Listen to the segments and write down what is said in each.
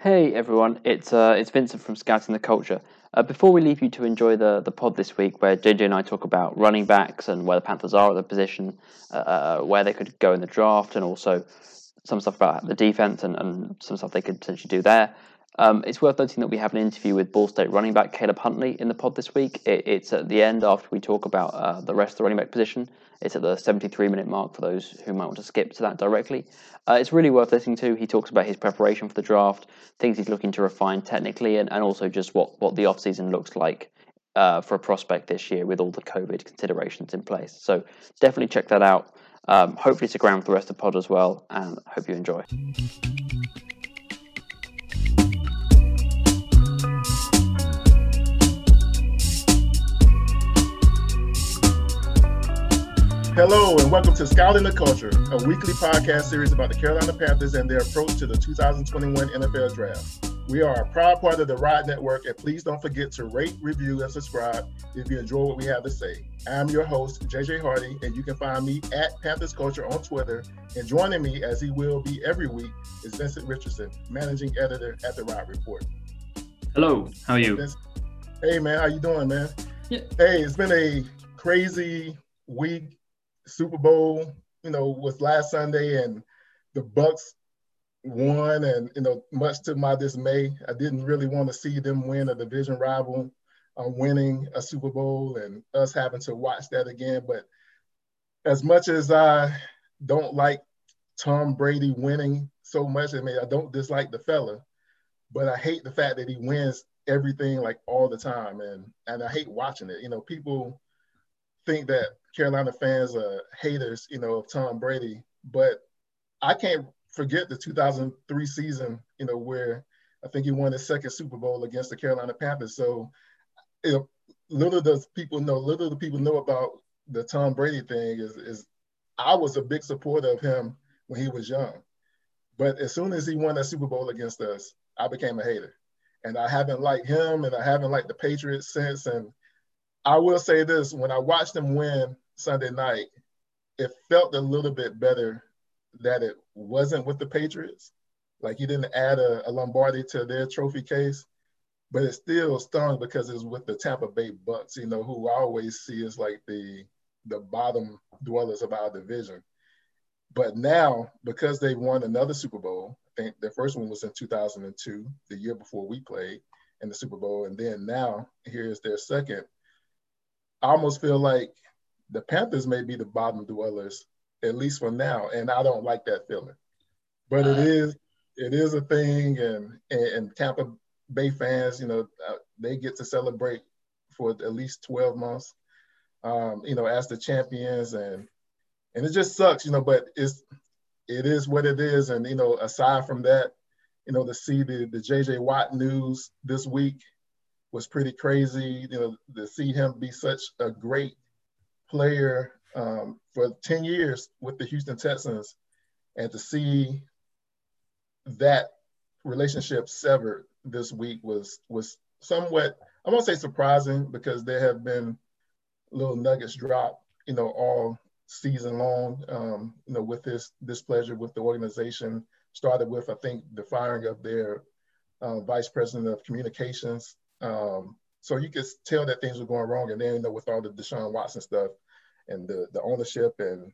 Hey everyone, it's uh, it's Vincent from Scouting the Culture. Uh, before we leave you to enjoy the, the pod this week, where JJ and I talk about running backs and where the Panthers are at the position, uh, uh, where they could go in the draft, and also some stuff about the defense and, and some stuff they could potentially do there. Um, it's worth noting that we have an interview with Ball State running back Caleb Huntley in the pod this week. It, it's at the end after we talk about uh, the rest of the running back position. It's at the 73 minute mark for those who might want to skip to that directly. Uh, it's really worth listening to. He talks about his preparation for the draft, things he's looking to refine technically, and, and also just what, what the offseason looks like uh, for a prospect this year with all the COVID considerations in place. So definitely check that out. Um, hopefully, stick around for the rest of the pod as well, and hope you enjoy. Hello, and welcome to Scouting the Culture, a weekly podcast series about the Carolina Panthers and their approach to the 2021 NFL Draft. We are a proud part of the Ride Network, and please don't forget to rate, review, and subscribe if you enjoy what we have to say. I'm your host, JJ Hardy, and you can find me at Panthers Culture on Twitter. And joining me, as he will be every week, is Vincent Richardson, managing editor at the Ride Report. Hello, how are you? Hey man, how you doing, man? Yeah. Hey, it's been a crazy week Super Bowl, you know, was last Sunday, and the Bucs won, and you know, much to my dismay, I didn't really want to see them win a division rival, uh, winning a Super Bowl, and us having to watch that again. But as much as I don't like Tom Brady winning so much, I mean, I don't dislike the fella, but I hate the fact that he wins everything like all the time, and and I hate watching it. You know, people think that Carolina fans are haters, you know, of Tom Brady, but I can't forget the 2003 season, you know, where I think he won his second Super Bowl against the Carolina Panthers. So, you know, little does people know, little do people know about the Tom Brady thing is, is I was a big supporter of him when he was young. But as soon as he won that Super Bowl against us, I became a hater. And I haven't liked him and I haven't liked the Patriots since. And I will say this when I watched him win Sunday night, it felt a little bit better that it wasn't with the Patriots. Like he didn't add a, a Lombardi to their trophy case, but it still stung because it's with the Tampa Bay Bucs, you know, who I always see as like the the bottom dwellers of our division. But now, because they won another Super Bowl, I think their first one was in 2002, the year before we played in the Super Bowl, and then now here's their second. I almost feel like the Panthers may be the bottom dwellers, at least for now, and I don't like that feeling. But it uh, is it is a thing, and, and, and Tampa Bay fans, you know, uh, they get to celebrate for at least twelve months, um, you know, as the champions, and and it just sucks, you know. But it's it is what it is, and you know, aside from that, you know, to see the the JJ Watt news this week was pretty crazy. You know, to see him be such a great player um, for 10 years with the Houston Texans and to see that relationship severed this week was was somewhat I won't say surprising because there have been little nuggets dropped, you know, all season long, um, you know, with this displeasure with the organization. Started with I think the firing of their uh, vice president of communications, um, so you could tell that things were going wrong. And then, you know, with all the Deshaun Watson stuff and the, the ownership and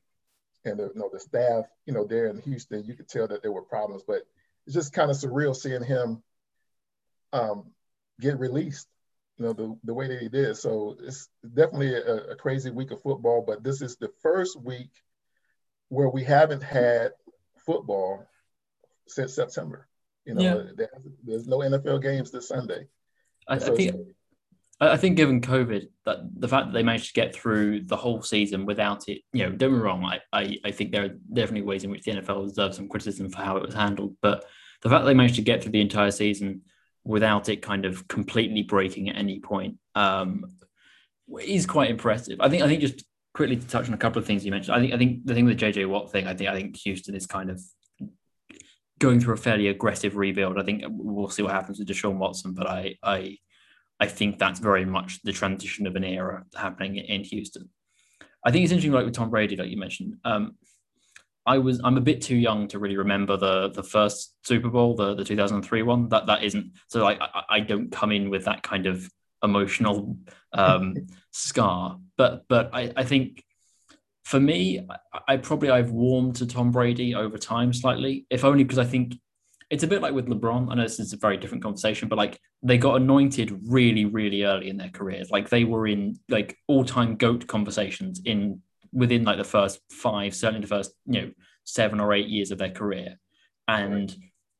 and the, you know, the staff, you know, there in Houston, you could tell that there were problems. But it's just kind of surreal seeing him um, get released, you know, the, the way that he did. So it's definitely a, a crazy week of football. But this is the first week where we haven't had football since September. You know, yeah. there's no NFL games this Sunday. I, I think I think given COVID, that the fact that they managed to get through the whole season without it, you know, don't be wrong. I, I, I think there are definitely ways in which the NFL deserves some criticism for how it was handled. But the fact that they managed to get through the entire season without it kind of completely breaking at any point um, is quite impressive. I think I think just quickly to touch on a couple of things you mentioned. I think I think the thing with the JJ Watt thing, I think I think Houston is kind of going through a fairly aggressive rebuild. I think we'll see what happens with Deshaun Watson, but I I I think that's very much the transition of an era happening in Houston. I think it's interesting, like with Tom Brady, like you mentioned. Um, I was I'm a bit too young to really remember the the first Super Bowl, the the 2003 one. That that isn't so like I, I don't come in with that kind of emotional um, scar. But but I, I think for me, I, I, probably I've warmed to Tom Brady over time slightly, if only because I think it's a bit like with LeBron. I know this is a very different conversation, but like they got anointed really, really early in their careers. Like they were in like all-time GOAT conversations in within like the first five, certainly the first, you know, seven or eight years of their career. And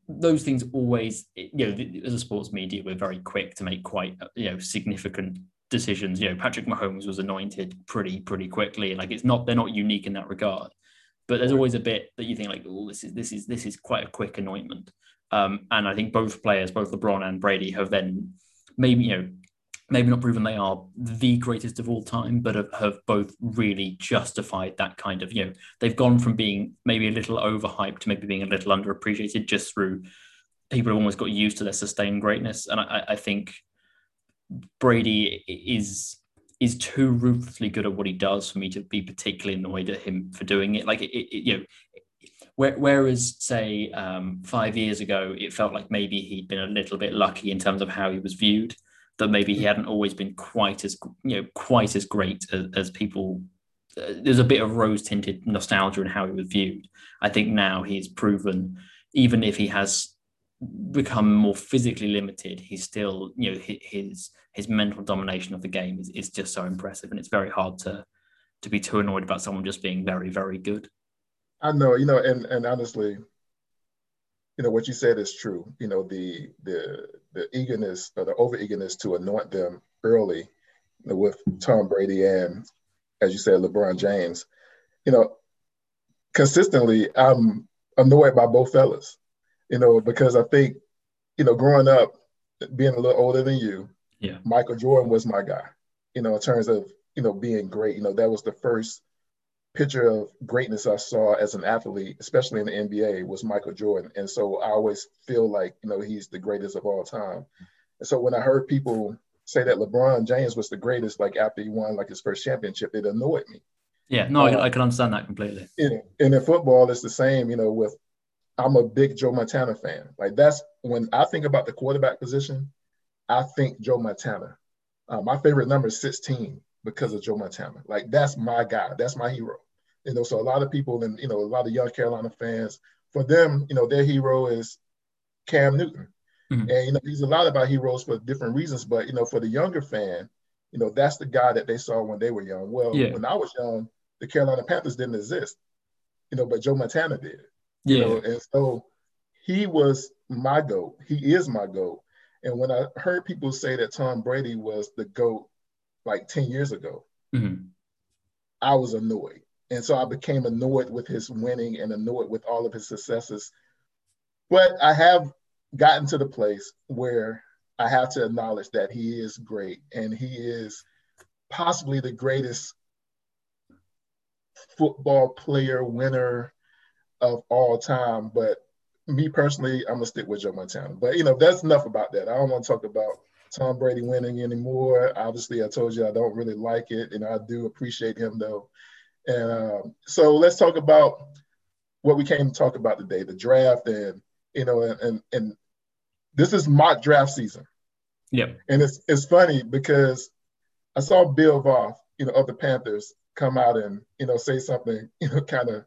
those things always, you know, as a sports media, we're very quick to make quite, you know, significant decisions. You know, Patrick Mahomes was anointed pretty, pretty quickly. Like it's not, they're not unique in that regard. But there's always a bit that you think like, oh, this is this is this is quite a quick anointment. Um, and I think both players, both LeBron and Brady, have then maybe you know maybe not proven they are the greatest of all time, but have, have, both really justified that kind of, you know, they've gone from being maybe a little overhyped to maybe being a little underappreciated just through people have almost got used to their sustained greatness. And I, I think Brady is is too ruthlessly good at what he does for me to be particularly annoyed at him for doing it. Like it, it you know, whereas say um, five years ago, it felt like maybe he'd been a little bit lucky in terms of how he was viewed that maybe he hadn't always been quite as you know quite as great as, as people. Uh, there's a bit of rose tinted nostalgia in how he was viewed. I think now he's proven, even if he has become more physically limited, he's still you know his his mental domination of the game is, is just so impressive, and it's very hard to to be too annoyed about someone just being very very good. I know, you know, and and honestly, you know what you said is true. You know the the the eagerness or the over eagerness to anoint them early you know, with Tom Brady and, as you said, LeBron James. You know, consistently, I'm annoyed by both fellas. You know, because I think, you know, growing up, being a little older than you, yeah, Michael Jordan was my guy. You know, in terms of you know being great. You know, that was the first picture of greatness I saw as an athlete, especially in the NBA, was Michael Jordan. And so I always feel like, you know, he's the greatest of all time. And so when I heard people say that LeBron James was the greatest, like after he won like his first championship, it annoyed me. Yeah, no, uh, I, I, can understand that completely. And, and in football, it's the same, you know, with I'm a big Joe Montana fan. Like that's when I think about the quarterback position, I think Joe Montana. Uh, my favorite number is 16 because of Joe Montana. Like that's my guy. That's my hero. You know, so a lot of people and you know, a lot of young Carolina fans, for them, you know, their hero is Cam Newton. Mm-hmm. And you know, he's a lot about heroes for different reasons. But you know, for the younger fan, you know, that's the guy that they saw when they were young. Well, yeah. when I was young, the Carolina Panthers didn't exist. You know, but Joe Montana did. Yeah. You know, and so he was my GOAT. He is my GOAT. And when I heard people say that Tom Brady was the GOAT like 10 years ago, mm-hmm. I was annoyed. And so I became annoyed with his winning and annoyed with all of his successes. But I have gotten to the place where I have to acknowledge that he is great and he is possibly the greatest football player winner of all time. But me personally, I'm gonna stick with Joe Montana. But you know, that's enough about that. I don't want to talk about Tom Brady winning anymore. Obviously, I told you I don't really like it, and I do appreciate him though. And um, so let's talk about what we came to talk about today: the draft, and you know, and and, and this is mock draft season. Yep. And it's it's funny because I saw Bill Voth, you know, of the Panthers, come out and you know say something, you know, kind of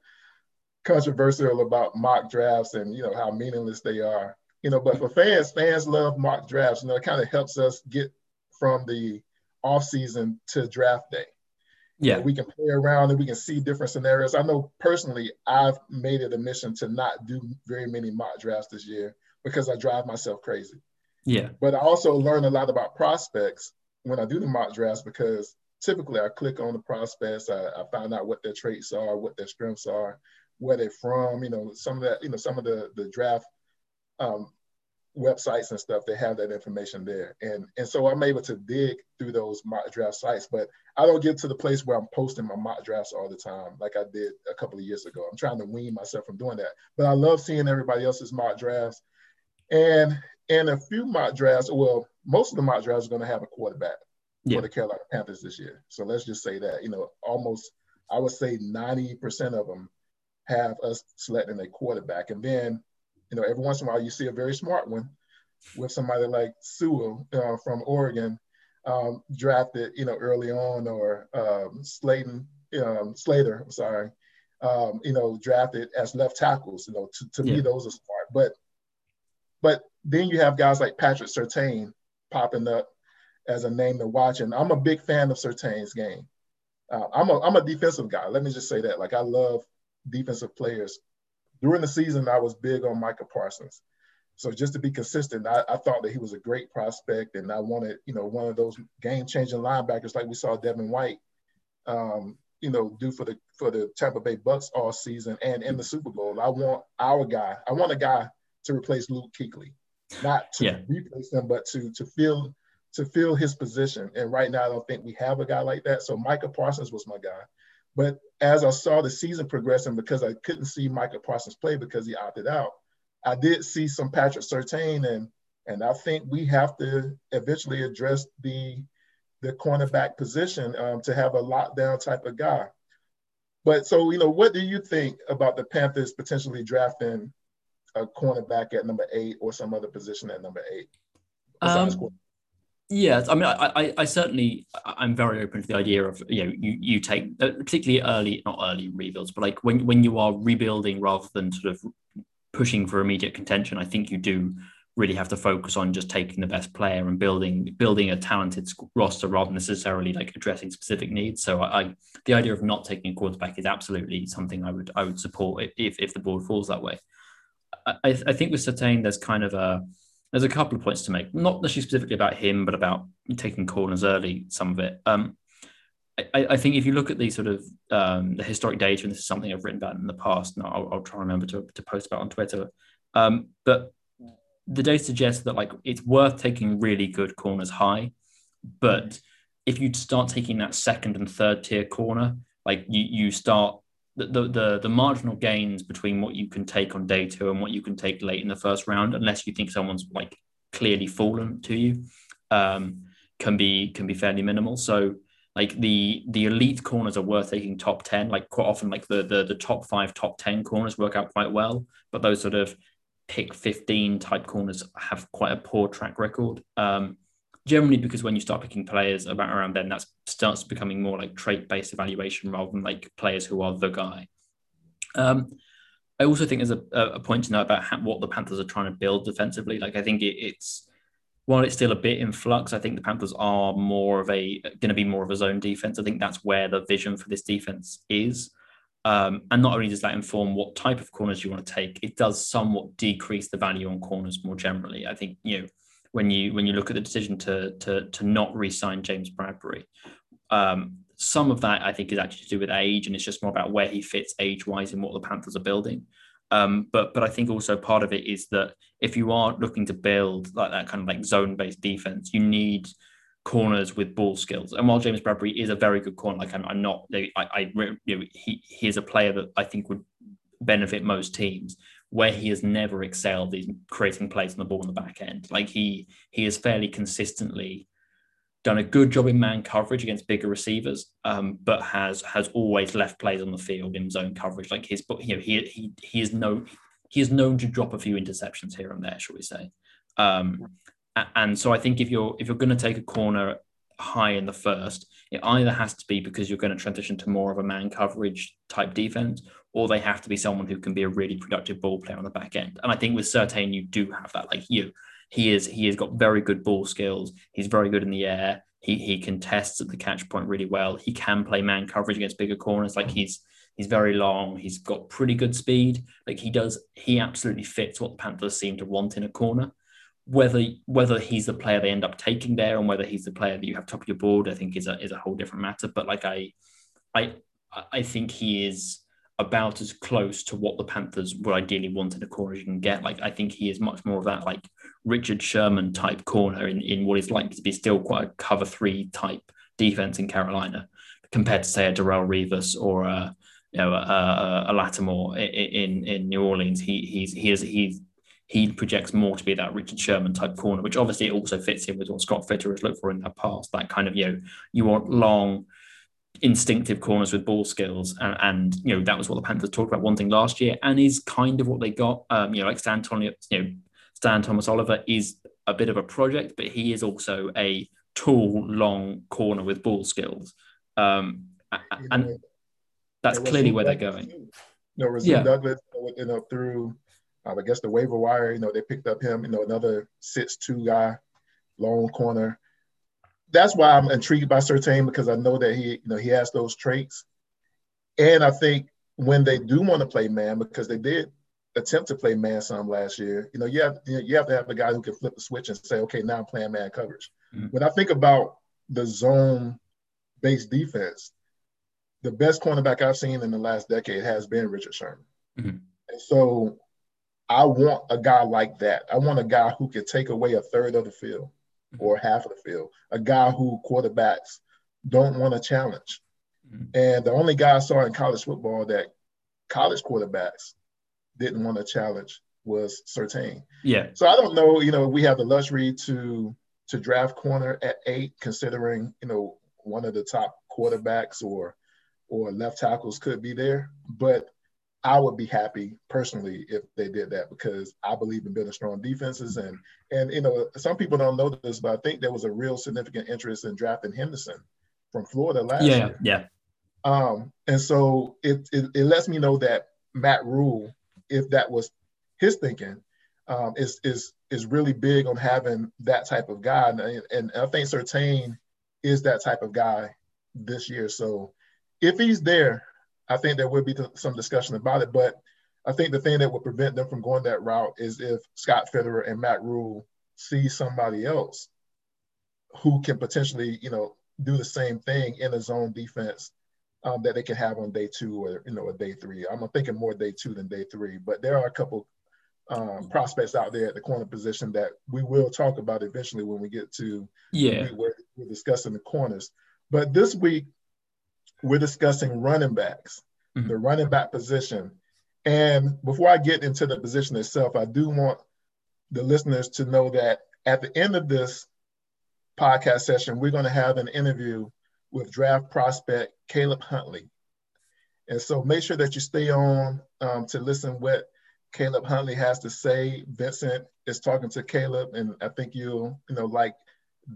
controversial about mock drafts and you know how meaningless they are you know, but for fans, fans love mock drafts. You know, it kind of helps us get from the off season to draft day. Yeah, you know, we can play around and we can see different scenarios. I know personally, I've made it a mission to not do very many mock drafts this year because I drive myself crazy. Yeah, but I also learn a lot about prospects when I do the mock drafts because typically I click on the prospects, I, I find out what their traits are, what their strengths are, where they're from. You know, some of that, you know, some of the the draft um, websites and stuff they have that information there and and so i'm able to dig through those mock draft sites but i don't get to the place where i'm posting my mock drafts all the time like i did a couple of years ago i'm trying to wean myself from doing that but i love seeing everybody else's mock drafts and and a few mock drafts well most of the mock drafts are going to have a quarterback yeah. for the carolina panthers this year so let's just say that you know almost i would say 90% of them have us selecting a quarterback. And then, you know, every once in a while you see a very smart one with somebody like Sewell uh, from Oregon, um, drafted, you know, early on, or um, Slayton, um, Slater, I'm sorry, um, you know, drafted as left tackles. You know, to, to yeah. me, those are smart. But but then you have guys like Patrick Surtain popping up as a name to watch. And I'm a big fan of Surtain's game. Uh, I'm a I'm a defensive guy. Let me just say that. Like I love defensive players. During the season, I was big on Micah Parsons. So just to be consistent, I, I, thought that he was a great prospect, and I wanted, you know, one of those game-changing linebackers like we saw Devin White, um, you know, do for the for the Tampa Bay Bucs all season and in the Super Bowl. I want our guy. I want a guy to replace Luke Kuechly, not to yeah. replace him, but to to fill to fill his position. And right now, I don't think we have a guy like that. So Micah Parsons was my guy. But as I saw the season progressing, because I couldn't see Michael Parsons play because he opted out, I did see some Patrick Surtain, and and I think we have to eventually address the the cornerback position um, to have a lockdown type of guy. But so you know, what do you think about the Panthers potentially drafting a cornerback at number eight or some other position at number eight? Um, yeah, I mean, I, I, I, certainly, I'm very open to the idea of you know, you you take uh, particularly early, not early rebuilds, but like when when you are rebuilding rather than sort of pushing for immediate contention, I think you do really have to focus on just taking the best player and building building a talented roster rather than necessarily like addressing specific needs. So I, I the idea of not taking a quarterback is absolutely something I would I would support if if the board falls that way. I, I think with Surtain, there's kind of a there's a couple of points to make, not necessarily specifically about him, but about taking corners early. Some of it. Um, I, I, think if you look at the sort of um, the historic data, and this is something I've written about in the past, and I'll, I'll try and remember to, to post about on Twitter. Um, but the data suggests that like it's worth taking really good corners high, but if you start taking that second and third tier corner, like you you start the, the the marginal gains between what you can take on day two and what you can take late in the first round, unless you think someone's like clearly fallen to you, um, can be can be fairly minimal. So like the the elite corners are worth taking top 10 like quite often like the the, the top five top 10 corners work out quite well. But those sort of pick 15 type corners have quite a poor track record. Um, generally because when you start picking players about around then that starts becoming more like trait based evaluation rather than like players who are the guy um, i also think there's a, a point to know about how, what the panthers are trying to build defensively like i think it, it's while it's still a bit in flux, I think the Panthers are more of a going to be more of a zone defense. I think that's where the vision for this defense is. Um, and not only does that inform what type of corners you want to take, it does somewhat decrease the value on corners more generally. I think you know when you when you look at the decision to to to not re-sign James Bradbury. um, some of that I think is actually to do with age, and it's just more about where he fits age-wise in what the Panthers are building. Um, but but I think also part of it is that if you are looking to build like that kind of like zone based defense, you need corners with ball skills. And while James Bradbury is a very good corner, like I'm, I'm not, I, I you know, he he is a player that I think would benefit most teams. Where he has never excelled is creating plays on the ball in the back end. Like he he is fairly consistently done a good job in man coverage against bigger receivers, um, but has has always left plays on the field in zone coverage. Like his, you know, he he he is no he is known to drop a few interceptions here and there, shall we say? Um, and so I think if you're if you're going to take a corner high in the first, it either has to be because you're going to transition to more of a man coverage type defense, or they have to be someone who can be a really productive ball player on the back end. And I think with Surtain, you do have that. Like you, he is he has got very good ball skills. He's very good in the air. He he contests at the catch point really well. He can play man coverage against bigger corners. Like he's he's very long. He's got pretty good speed. Like he does, he absolutely fits what the Panthers seem to want in a corner. Whether whether he's the player they end up taking there and whether he's the player that you have top of your board, I think is a is a whole different matter. But like I I I think he is about as close to what the Panthers would ideally want in a corner as you can get. Like I think he is much more of that like Richard Sherman type corner in, in what is likely to be still quite a cover three type defense in Carolina compared to say a Darrelle Revis or a you know a, a Lattimore in in New Orleans. He he's he is he's he projects more to be that Richard Sherman type corner, which obviously also fits in with what Scott Fitterer has looked for in the past. That kind of you know you want long instinctive corners with ball skills, and, and, you know that was what the Panthers talked about wanting last year, and is kind of what they got. Um, you know, like Stan Tony, you know, Stan Thomas Oliver is a bit of a project, but he is also a tall, long corner with ball skills, um, and that's clearly where they're going. You know, Rasul yeah. Douglas, you know, through um, I guess the waiver wire, you know, they picked up him, you know, another six two guy, long corner that's why I'm intrigued by Surtain because I know that he, you know, he has those traits. And I think when they do want to play man, because they did attempt to play man some last year, you know, you have you have to have the guy who can flip the switch and say, okay, now I'm playing man coverage. Mm-hmm. When I think about the zone based defense, the best cornerback I've seen in the last decade has been Richard Sherman. Mm-hmm. And so I want a guy like that. I want a guy who can take away a third of the field or half of the field, a guy who quarterbacks don't want to challenge. Mm-hmm. And the only guy I saw in college football that college quarterbacks didn't want to challenge was Surtain. Yeah. So I don't know, you know, we have the luxury to to draft corner at eight, considering, you know, one of the top quarterbacks or or left tackles could be there. But I would be happy personally if they did that because I believe in building strong defenses and and you know some people don't know this, but I think there was a real significant interest in drafting Henderson from Florida last yeah, year. Yeah, Um, and so it, it, it lets me know that Matt Rhule, if that was his thinking, um, is is is really big on having that type of guy, and, and I think Surtain is that type of guy this year. So if he's there, I think there will be some discussion about it. But I think the thing that would prevent them from going that route is if Scott Fitterer and Matt Rhule see somebody else who can potentially, you know, do the same thing in a zone defense um, that they can have on day two or you know a day three. I'm thinking more day two than day three, but there are a couple um, prospects out there at the corner position that we will talk about eventually when we get to yeah we're, we're discussing the corners. But this week we're discussing running backs, mm-hmm. the running back position. And before I get into the position itself, I do want the listeners to know that at the end of this podcast session, we're going to have an interview with draft prospect Caleb Huntley. And so make sure that you stay on um, to listen what Caleb Huntley has to say. Vincent is talking to Caleb, and I think you'll you know like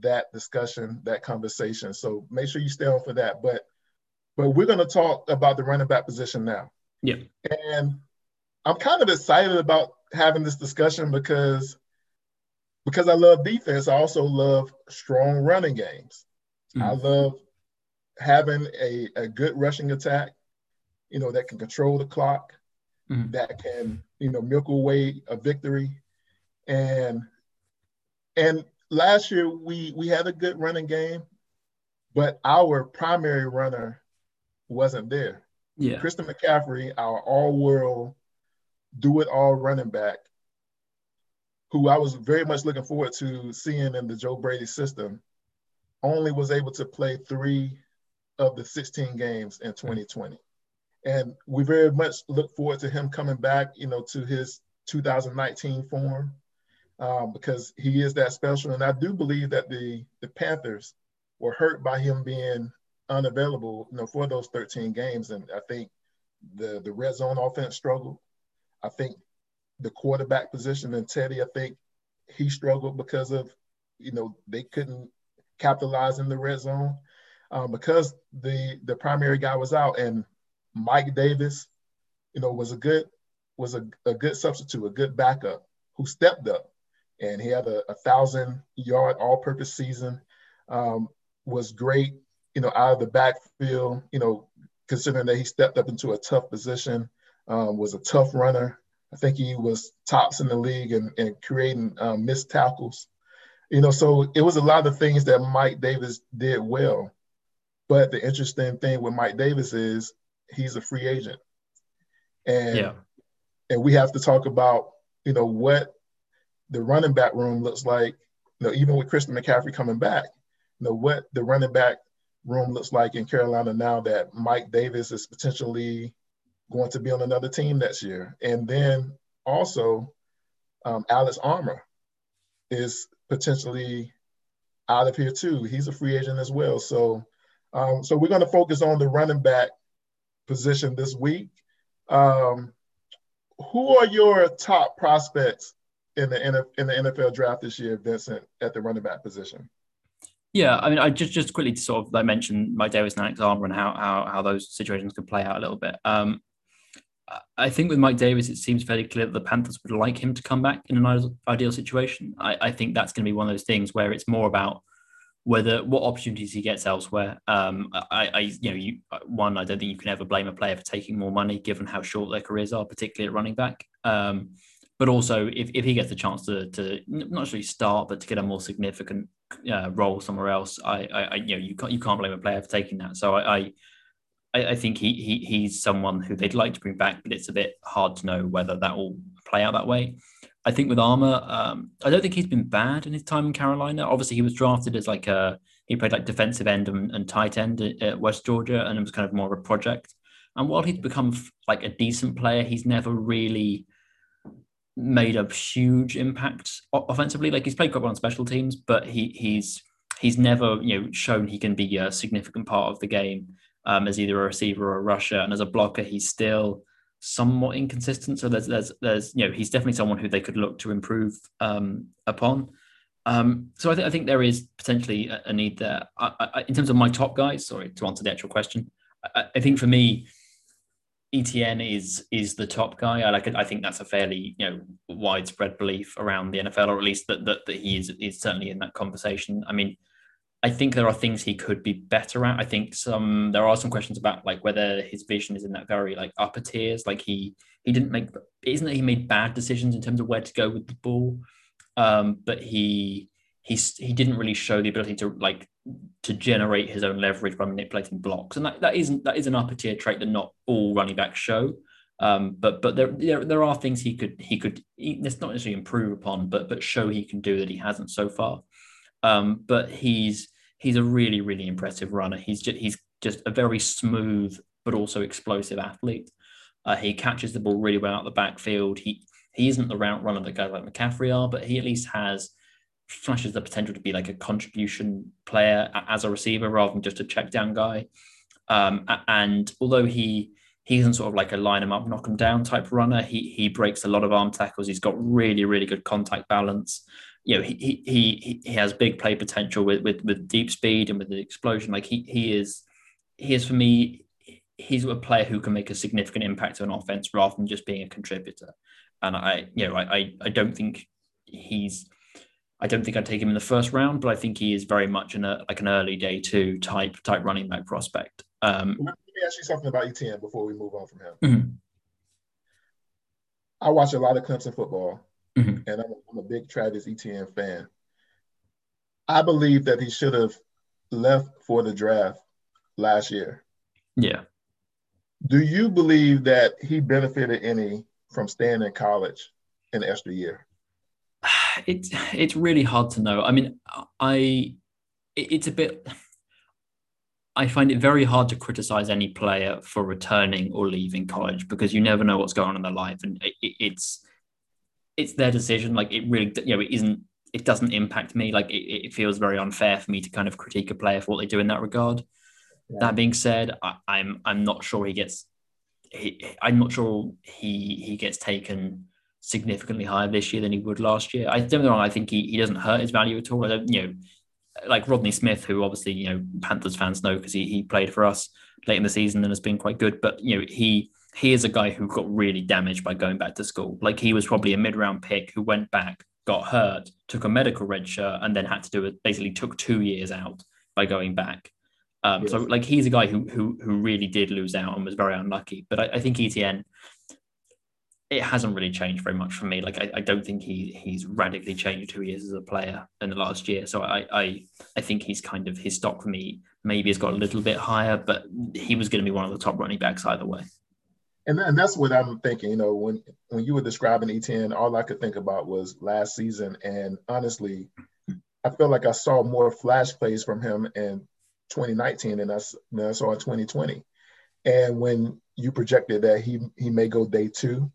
that discussion, that conversation. So make sure you stay on for that. But but we're going to talk about the running back position now. Yeah. And I'm kind of excited about having this discussion because because I love defense, I also love strong running games. Mm-hmm. I love having a, a good rushing attack, you know, that can control the clock, mm-hmm. that can, you know, milk away a victory. And and last year we we had a good running game, but our primary runner wasn't there. Yeah. Christian McCaffrey, our all-world, do-it-all running back, who I was very much looking forward to seeing in the Joe Brady system, only was able to play three of the 16 games in 2020. And we very much look forward to him coming back, you know, to his 2019 form um, because he is that special. And I do believe that the the Panthers were hurt by him being unavailable, you know, for those 13 games. And I think the the red zone offense struggled. I think the quarterback position and Teddy, I think he struggled because of, you know, they couldn't capitalize in the red zone um, because the the primary guy was out and Mike Davis, you know, was a good was a, a good substitute, a good backup who stepped up and he had a, a thousand yard all purpose season, um, was great you know, out of the backfield, you know, considering that he stepped up into a tough position, um, was a tough runner. I think he was tops in the league and, and creating um, missed tackles. You know, so it was a lot of things that Mike Davis did well. But the interesting thing with Mike Davis is he's a free agent. And yeah. and we have to talk about, you know, what the running back room looks like, you know, even with Christian McCaffrey coming back, you know, what the running back room looks like in Carolina now that Mike Davis is potentially going to be on another team next year. And then also, um, Alex Armah is potentially out of here too. He's a free agent as well. So Um, so we're going to focus on the running back position this week. Um, who are your top prospects in the in the NFL draft this year, Vincent, at the running back position? Yeah, I mean, I just just quickly to sort of like mention Mike Davis and Alex Armah and how how how those situations could play out a little bit. Um, I think with Mike Davis, it seems fairly clear that the Panthers would like him to come back in an ideal situation. I, I think that's going to be one of those things where it's more about whether what opportunities he gets elsewhere. Um, I, I, you know, you one, I don't think you can ever blame a player for taking more money given how short their careers are, particularly at running back. Um, but also, if, if he gets a chance to to not necessarily start, but to get a more significant uh, role somewhere else, I, I, you know, you can't you can't blame a player for taking that. So I, I I, think he, he he's someone who they'd like to bring back, but it's a bit hard to know whether that will play out that way. I think with Armah, um, I don't think he's been bad in his time in Carolina. Obviously, he was drafted as like a he played like defensive end and, and tight end at West Georgia, and it was kind of more of a project. And while he's become like a decent player, he's never really made a huge impact offensively. Like he's played quite well on special teams, but he he's he's never you know shown he can be a significant part of the game um, as either a receiver or a rusher. And as a blocker, he's still somewhat inconsistent. So there's there's there's you know he's definitely someone who they could look to improve um, upon. Um, so I, th- I, think there is potentially a, a need there. I, I, in terms of my top guys, sorry to answer the actual question, I, think for me, Etienne is is the top guy. I like. I think that's a fairly you know widespread belief around the NFL, or at least that that, that he is is certainly in that conversation. I mean, I think there are things he could be better at. I think some there are some questions about like whether his vision is in that very like upper tiers. Like he he didn't make isn't that he made bad decisions in terms of where to go with the ball, um, but he he's he didn't really show the ability to like to generate his own leverage by manipulating blocks, and that, that isn't that is an upper tier trait that not all running backs show. Um, but but there, there there are things he could he could it's not necessarily improve upon, but but show he can do that he hasn't so far. Um, but he's he's a really really impressive runner. He's just he's just a very smooth but also explosive athlete. Uh, he catches the ball really well out the backfield. He he isn't the route runner that guys like McCaffrey are, but he at least has flashes the potential to be like a contribution player as a receiver rather than just a check down guy. Um, and although he he isn't sort of like a line him up, knock him down type runner, he he breaks a lot of arm tackles. He's got really really good contact balance you know, he he he has big play potential with with with deep speed and with the explosion. Like he he is he is for me, he's a player who can make a significant impact on offense rather than just being a contributor. And I, you know, I I don't think he's I don't think I'd take him in the first round, but I think he is very much in a like an early day two type type running back prospect. Um, Let me ask you something about Etienne before we move on from him. Mm-hmm. I watch a lot of Clemson football, mm-hmm. and I'm, I'm, a big Travis Etienne fan. I believe that he should have left for the draft last year. Yeah. Do you believe that he benefited any from staying in college an extra year? It's it's really hard to know. I mean, I it's a bit. I find it very hard to criticize any player for returning or leaving college because you never know what's going on in their life, and it, it's it's their decision. Like it really, you know, it isn't. It doesn't impact me. Like it, it feels very unfair for me to kind of critique a player for what they do in that regard. Yeah. That being said, I, am I'm, I'm not sure he gets. He, I'm not sure he he gets taken significantly higher this year than he would last year. I don't know. I think he, he doesn't hurt his value at all. I don't, you know, like Rodney Smith, who obviously you know Panthers fans know because he he played for us late in the season and has been quite good. But you know he he is a guy who got really damaged by going back to school. Like he was probably a mid round pick who went back, got hurt, took a medical red shirt, and then had to do it. Basically, took two years out by going back. Um, yes. So like he's a guy who who who really did lose out and was very unlucky. But I, I think Etienne, it hasn't really changed very much for me. Like I, I don't think he he's radically changed who he is as a player in the last year. So I I I think he's kind of his stock for me maybe has got a little bit higher, but he was going to be one of the top running backs either way and, and that's what I'm thinking. You know, when when you were describing Etienne, all I could think about was last season. And honestly, I feel like I saw more flash plays from him in 2019 than I, than I saw in 2020. And when you projected that he he may go day two,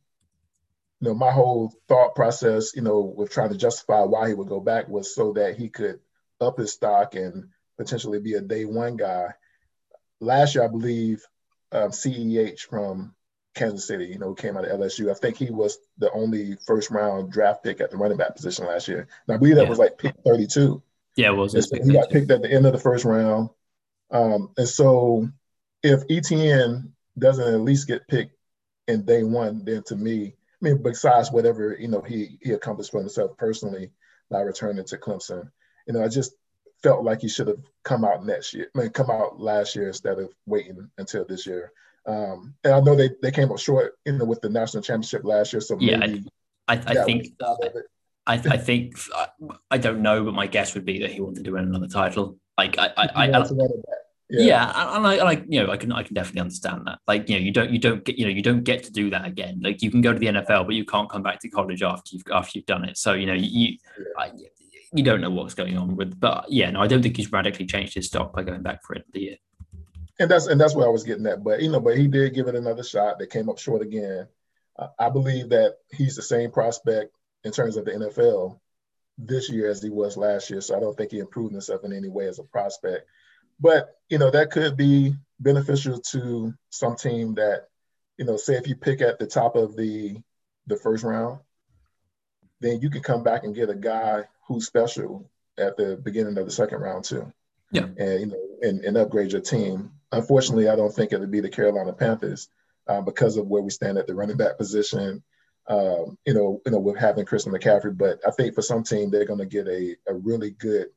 you know, my whole thought process, you know, with trying to justify why he would go back was so that he could up his stock and potentially be a day one guy. last year, I believe um, CEH from Kansas City, you know, came out of LSU. I think he was the only first round draft pick at the running back position last year. And I believe that yeah. was like pick 32. Yeah, it was. So he got picked at the end of the first round. Um, and so if Etienne doesn't at least get picked in day one, then to me, I mean, besides whatever, you know, he he accomplished for himself personally by returning to Clemson, you know, I just felt like he should have come out next year, I mean, come out last year instead of waiting until this year. Um, and I know they, they came up short, you know, with the national championship last year. So yeah, I, I, I think I, I think I don't know, but my guess would be that he wanted to win another title. Like I, I, I, I yeah. yeah, and I, like you know, I can I can definitely understand that. Like you know, you don't you don't get you know you don't get to do that again. Like you can go to the NFL, but you can't come back to college after you've after you've done it. So you know you you, I, you don't know what's going on with. But yeah, no, I don't think he's radically changed his stock by going back for it the year and that's and that's where I was getting at. But you know, but he did give it another shot. They came up short again. I believe that he's the same prospect in terms of the NFL this year as he was last year. So I don't think he improved himself in any way as a prospect. But you know, that could be beneficial to some team that, you know, say if you pick at the top of the the first round, then you can come back and get a guy who's special at the beginning of the second round too. Yeah. And you know, and, and upgrade your team. Unfortunately, I don't think it would be the Carolina Panthers uh, because of where we stand at the running back position. Um, you know, you know, with having Christian McCaffrey, but I think for some team they're going to get a, a really good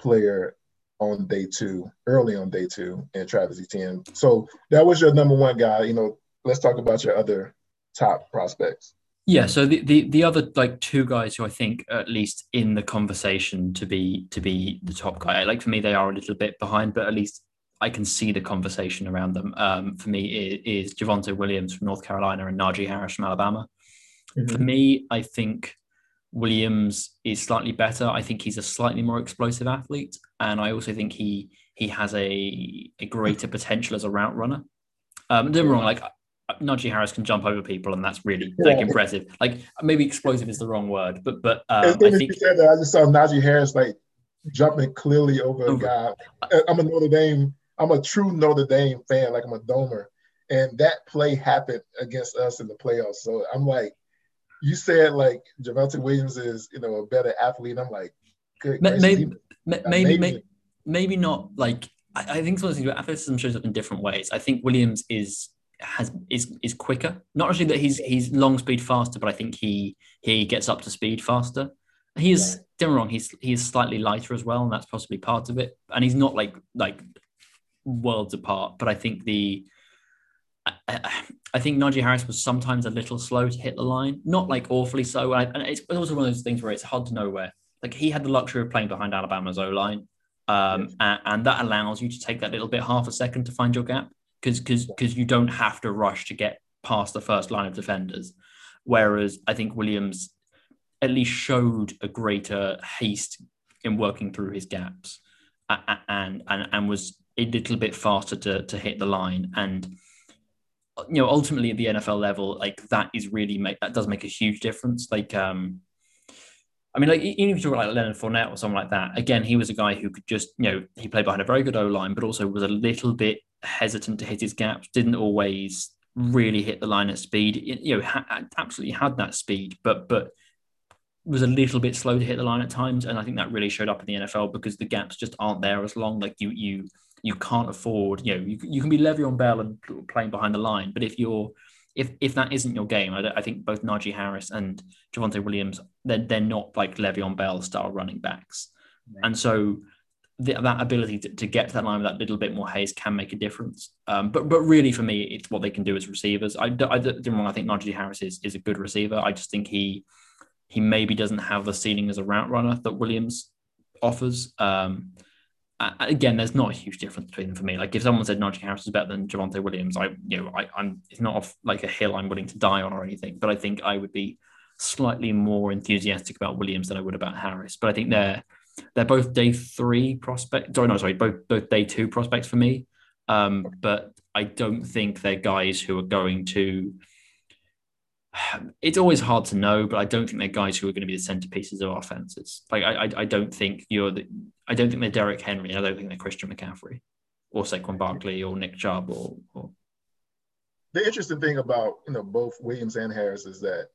player on day two, early on day two, and Travis Etienne. So that was your number one guy. You know, let's talk about your other top prospects. Yeah, so the, the the other like two guys who I think at least in the conversation to be to be the top guy, like for me they are a little bit behind, but at least I can see the conversation around them. Um, for me, is, is Javonte Williams from North Carolina and Najee Harris from Alabama. Mm-hmm. For me, I think Williams is slightly better. I think he's a slightly more explosive athlete, and I also think he he has a a greater potential as a route runner. Um, don't get me wrong, like Najee Harris can jump over people, and that's really like yeah. impressive. Like maybe explosive is the wrong word, but but um, I think that, I just saw Najee Harris like jumping clearly over a guy. I'm a Notre Dame. I'm a true Notre Dame fan. Like I'm a domer, and that play happened against us in the playoffs. So I'm like, you said like Javonte Williams is you know a better athlete. I'm like, good. Maybe maybe, maybe maybe not like. I, I think some of the things athleticism shows up in different ways. I think Williams is has is is quicker. Not actually that he's he's long speed faster, but I think he he gets up to speed faster. He's yeah. don't wrong. He's he's slightly lighter as well, and that's possibly part of it. And he's not like like worlds apart, but I think the I, I think Najee Harris was sometimes a little slow to hit the line, not like awfully so. And it's also one of those things where it's hard to know where. Like he had the luxury of playing behind Alabama's O line, um, yes. and, and, that allows you to take that little bit half a second to find your gap because because because you don't have to rush to get past the first line of defenders. Whereas I think Williams at least showed a greater haste in working through his gaps and and and was a little bit faster to to hit the line and you know ultimately at the NFL level like that is really make that does make a huge difference like um I mean, like even if you talk like Leonard Fournette or someone like that, again, he was a guy who could just, you know, he played behind a very good O line, but also was a little bit hesitant to hit his gaps, didn't always really hit the line at speed. You know, ha- absolutely had that speed, but but was a little bit slow to hit the line at times, and I think that really showed up in the NFL because the gaps just aren't there as long. Like you you you can't afford. You know, you, you can be Le'Veon Bell and playing behind the line, but if you're if if that isn't your game, I, I think both Najee Harris and Javonte Williams they're they're not like Le'Veon Bell style running backs, and so the, that ability to, to, get to that line with that little bit more haze can make a difference. Um, but but really for me, it's what they can do as receivers. I, I, I didn't wrong. I think Najee Harris is, is a good receiver. I just think he he maybe doesn't have the ceiling as a route runner that Williams offers. Um, again, there's not a huge difference between them for me. Like if someone said Najee Harris is better than Javonte Williams, I you know I, am it's not off like a hill I'm willing to die on or anything. But I think I would be slightly more enthusiastic about Williams than I would about Harris. But I think they're they're both day three prospects. Sorry, no, sorry, both both day two prospects for me. Um, but I don't think they're guys who are going to. It's always hard to know, but I don't think they're guys who are going to be the centerpieces of offenses. Like I, I, I don't think you're the. I don't think they're Derrick Henry. I don't think they're Christian McCaffrey. or Saquon Barkley or Nick Chubb or, or the interesting thing about you know both Williams and Harris is that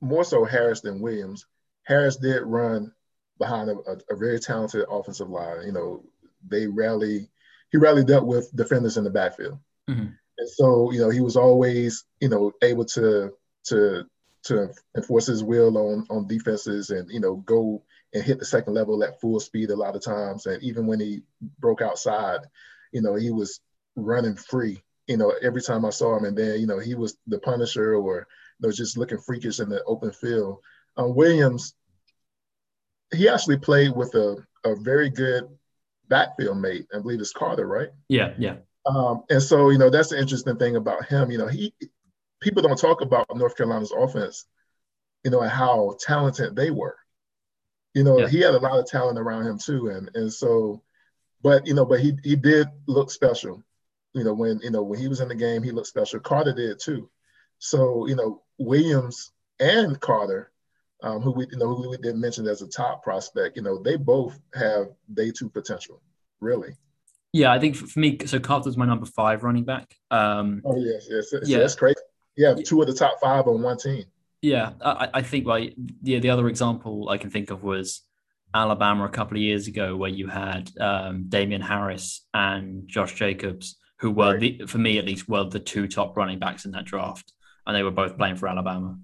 more so Harris than Williams. Harris did run behind a, a, a, very talented offensive line. You know, they rarely he rarely dealt with defenders in the backfield, mm-hmm. and so you know he was always you know able to to to enforce his will on on defenses and you know go and hit the second level at full speed a lot of times. And even when he broke outside, you know he was running free. You know every time I saw him, and then you know he was the Punisher or you know just looking freakish in the open field. Um, Williams, he actually played with a, a very good backfield mate. I believe it's Carter, right? Yeah, yeah. Um, and so, you know, that's the interesting thing about him. You know, he people don't talk about North Carolina's offense, you know, and how talented they were. You know, yeah. he had a lot of talent around him too, and and so, but you know, but he he did look special. You know, when you know when he was in the game, he looked special. Carter did too. So you know, Williams and Carter um, who we you know who we didn't mention as a top prospect, you know, they both have day two potential, really. Yeah, I think for me, so Carter's my number five running back. Um, oh yes, yes, yes yeah, that's crazy. Yeah, two of the top five on one team. Yeah, I, I think like yeah, the other example I can think of was Alabama a couple of years ago, where you had um, Damien Harris and Josh Jacobs, who were right. the, for me at least were the two top running backs in that draft, and they were both playing for Alabama.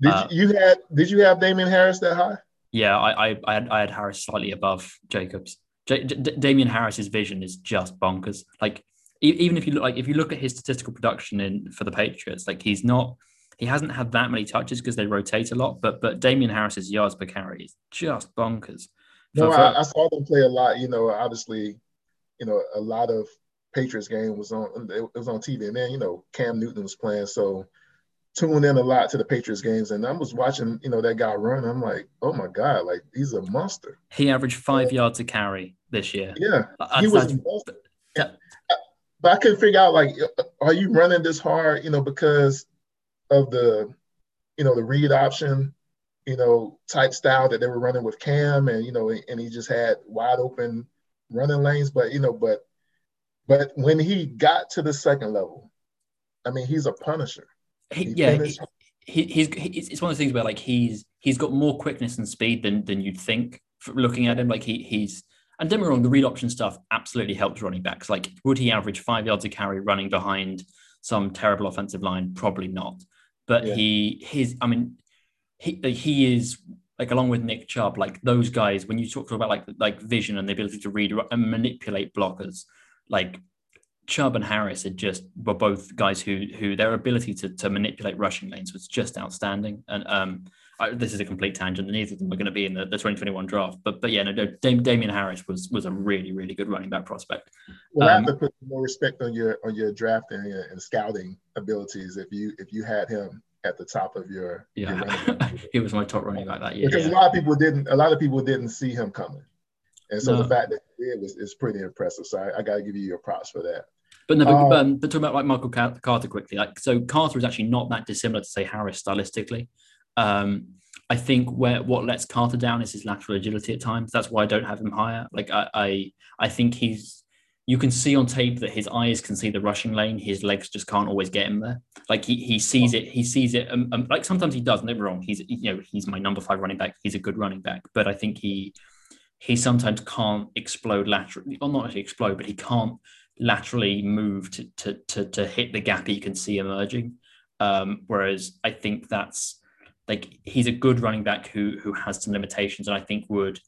Did uh, you had did you have Damien Harris that high? Yeah, I I, I had I had Harris slightly above Jacobs. J- D- Damien Harris's vision is just bonkers. Like even if you look like if you look at his statistical production in for the Patriots, like he's not he hasn't had that many touches because they rotate a lot. But but Damien Harris's yards per carry is just bonkers. No, for, I, I, saw them play a lot. You know, obviously, you know, a lot of Patriots game was on. It was on TV, and then you know Cam Newton was playing, so tuned in a lot to the Patriots games, and I was watching, you know, that guy run. I'm like, oh my god, like he's a monster. He averaged five yards a carry this year. Yeah, he was. But I couldn't figure out like, are you running this hard, you know, because of the, you know, the read option, you know, type style that they were running with Cam, and you know, and he just had wide open running lanes. But you know, but but when he got to the second level, I mean, he's a punisher. He, yeah, he, he's, he's it's one of the things where like he's he's got more quickness and speed than than you'd think looking at him. Like he he's and don't get me wrong, the read option stuff absolutely helps running backs. Like would he average five yards a carry running behind some terrible offensive line? Probably not. But yeah. he his I mean he he is like along with Nick Chubb, like those guys. When you talk about like like vision and the ability to read and manipulate blockers, like Chubb and Harris are just were both guys who who their ability to, to manipulate rushing lanes was just outstanding. And um, I, this is a complete tangent. And neither of them are going to be in the, the 2021 draft. But but yeah, no, Dam- Damien Harris was was a really really good running back prospect. Well, um, I have to put more respect on your on your drafting and, scouting abilities if you if you had him at the top of your yeah. Your he was my top running back that year. Because yeah. a lot of people didn't a lot of people didn't see him coming. And so no. the fact that he did was is pretty impressive. So I, I got to give you your props for that. But no, but, um, um, but talking about like Michael Carter quickly, like so Carter is actually not that dissimilar to say Harris stylistically. Um, I think where what lets Carter down is his lateral agility at times. That's why I don't have him higher. Like I, I, I think he's. You can see on tape that his eyes can see the rushing lane. His legs just can't always get him there. Like he he sees it. He sees it. Um, um, like sometimes he does. Never wrong. He's you know he's my number five running back. He's a good running back. But I think he he sometimes can't explode laterally. Well, not actually explode, but he can't laterally move to, to, to, to hit the gap he can see emerging. Um, whereas I think that's like he's a good running back who who has some limitations, and I think would,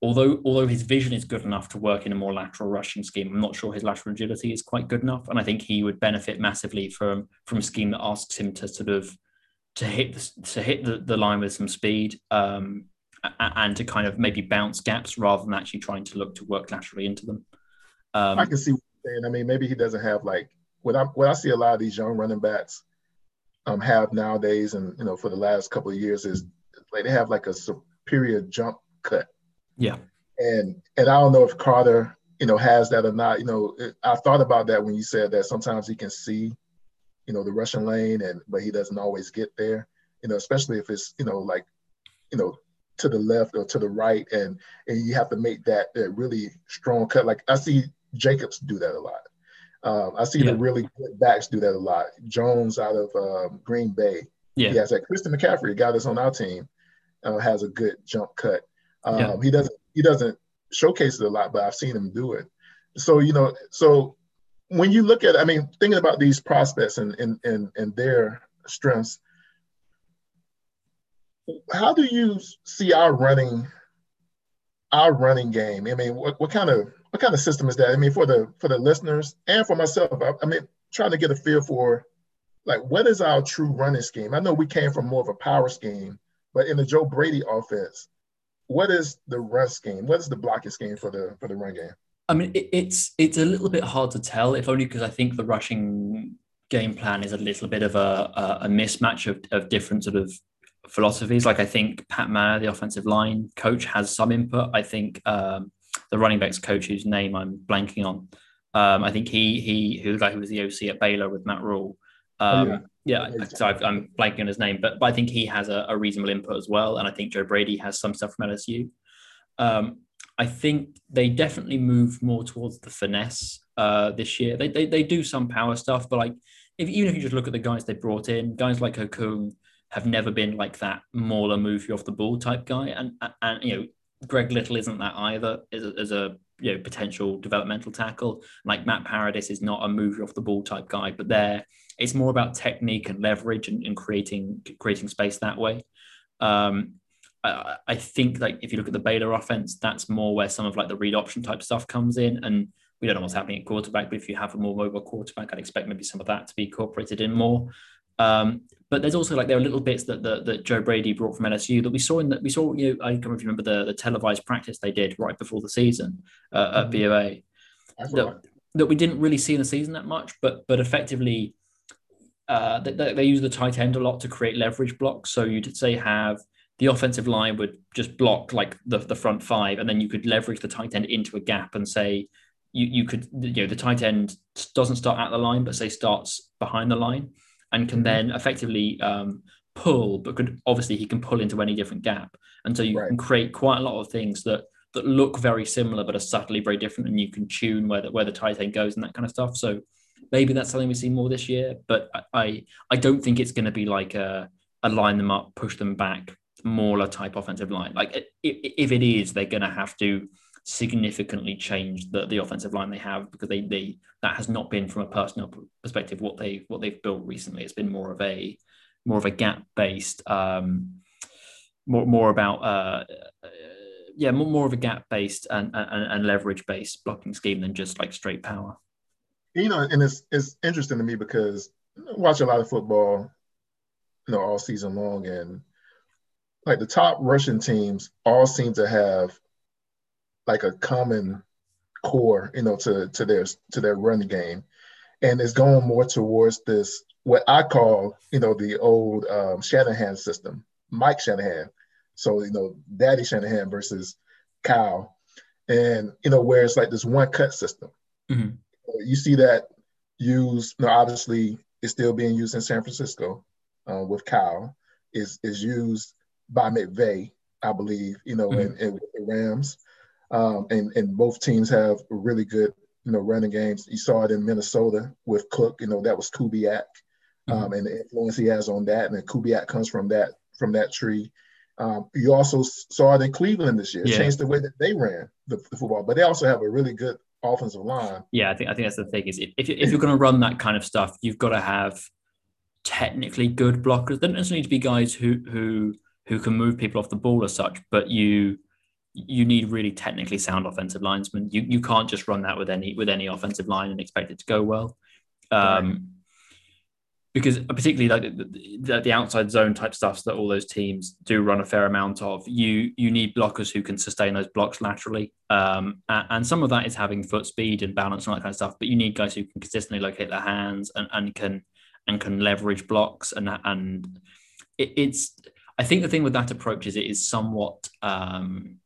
although although his vision is good enough to work in a more lateral rushing scheme, I'm not sure his lateral agility is quite good enough, and I think he would benefit massively from from a scheme that asks him to sort of to hit the, to hit the, the line with some speed um, and to kind of maybe bounce gaps rather than actually trying to look to work laterally into them. Um, I can see what you're saying. I mean, maybe he doesn't have like what I what I see a lot of these young running backs um, have nowadays, and you know, for the last couple of years is like they have like a superior jump cut. Yeah. And and I don't know if Carter, you know, has that or not. You know, it, I thought about that when you said that sometimes he can see, you know, the rushing lane, and but he doesn't always get there. You know, especially if it's you know like, you know, to the left or to the right, and and you have to make that, that really strong cut. Like I see Jacobs do that a lot. Um, I see yeah. the really good backs do that a lot. Jones out of um, Green Bay. Yeah. He has that. Christian McCaffrey, a guy that's on our team, uh, has a good jump cut. Um, yeah. He doesn't he doesn't showcase it a lot, but I've seen him do it. So you know, so when you look at, I mean, thinking about these prospects and and and, and their strengths, how do you see our running our running game? I mean, what, what kind of what kind of system is that? I mean, for the for the listeners and for myself, I, I mean, trying to get a feel for like what is our true running scheme? I know we came from more of a power scheme, but in the Joe Brady offense, what is the run scheme? What is the blocking scheme for the for the run game? I mean, it, it's it's a little bit hard to tell, if only because I think the rushing game plan is a little bit of a, a, a mismatch of, of different sort of philosophies. Like I think Pat Meyer, the offensive line coach, has some input. I think um, the running backs coach, whose name I'm blanking on, um, I think he he who like who was the OC at Baylor with Matt Rhule. Um, oh, yeah, yeah so i am blanking on his name, but, but I think he has a, a, reasonable input as well, and I think Joe Brady has some stuff from LSU. Um, I think they definitely move more towards the finesse uh, this year. They, they they do some power stuff, but like if even if you just look at the guys they brought in, guys like Okung have never been like that mauler move you off the ball type guy, and and you know Greg Little isn't that either as a, as a you know potential developmental tackle. Like Matt Paradis is not a move off the ball type guy, but they're it's more about technique and leverage and, and creating creating space that way. Um, I, I, think like if you look at the Baylor offense, that's more where some of like the read option type stuff comes in. And we don't know what's happening at quarterback, but if you have a more mobile quarterback, I'd expect maybe some of that to be incorporated in more. Um, but there's also like there are little bits that, that, that Joe Brady brought from LSU that we saw in that we saw you know I don't know if you remember the, the televised practice they did right before the season uh, at BOA that, that we didn't really see in the season that much but but effectively uh, they, they use the tight end a lot to create leverage blocks. So you'd say have the offensive line would just block like the, the front five, and then you could leverage the tight end into a gap and say you, you could you know the tight end doesn't start at the line, but say starts behind the line and can mm-hmm. then effectively um, pull, but could obviously he can pull into any different gap, and so you right. can create quite a lot of things that that look very similar but are subtly very different, and you can tune where the, where the tight end goes and that kind of stuff. So maybe that's something we see more this year. But I I don't think it's going to be like a, a line them up, push them back, mauler type offensive line. Like if it is, they're going to have to significantly change the, the offensive line they have because they they that has not been from a personal perspective what they what they've built recently. It's been more of a more of a gap based um more more about uh, uh yeah more, more of a gap based and, and, and leverage based blocking scheme than just like straight power you know, and it's it's interesting to me because I watch a lot of football, you know, all season long, and like the top rushing teams all seem to have like a common core, you know, to to their to their run game, and it's going more towards this what I call, you know, the old um, Shanahan system, Mike Shanahan. So you know, Daddy Shanahan versus Kyle, and you know, where it's like this one cut system. Mm-hmm you see that used, you know, obviously it's still being used in San Francisco uh, with Kyle, is is used by McVay, I believe, you know, mm-hmm. and, the Rams. Um, and, and both teams have really good, you know, running games. You saw it in Minnesota with Cook, you know, that was Kubiak mm-hmm. um, and the influence he has on that. And then Kubiak comes from that from that tree. Um, you also saw it in Cleveland this year. It yeah. changed the way that they ran the, the, football, but they also have a really good offensive line. Yeah, I think I think that's the thing is if if, if you're going to run that kind of stuff, you've got to have technically good blockers. They don't necessarily need to be guys who who who can move people off the ball as such, but you you need really technically sound offensive linesmen. You you can't just run that with any with any offensive line and expect it to go well. Um, right because particularly like the, the, outside zone type stuff that all those teams do run a fair amount of you you need blockers who can sustain those blocks laterally um, and, and, some of that is having foot speed and balance and all that kind of stuff but you need guys who can consistently locate their hands and, and can and can leverage blocks and and it, it's i think the thing with that approach is it is somewhat um,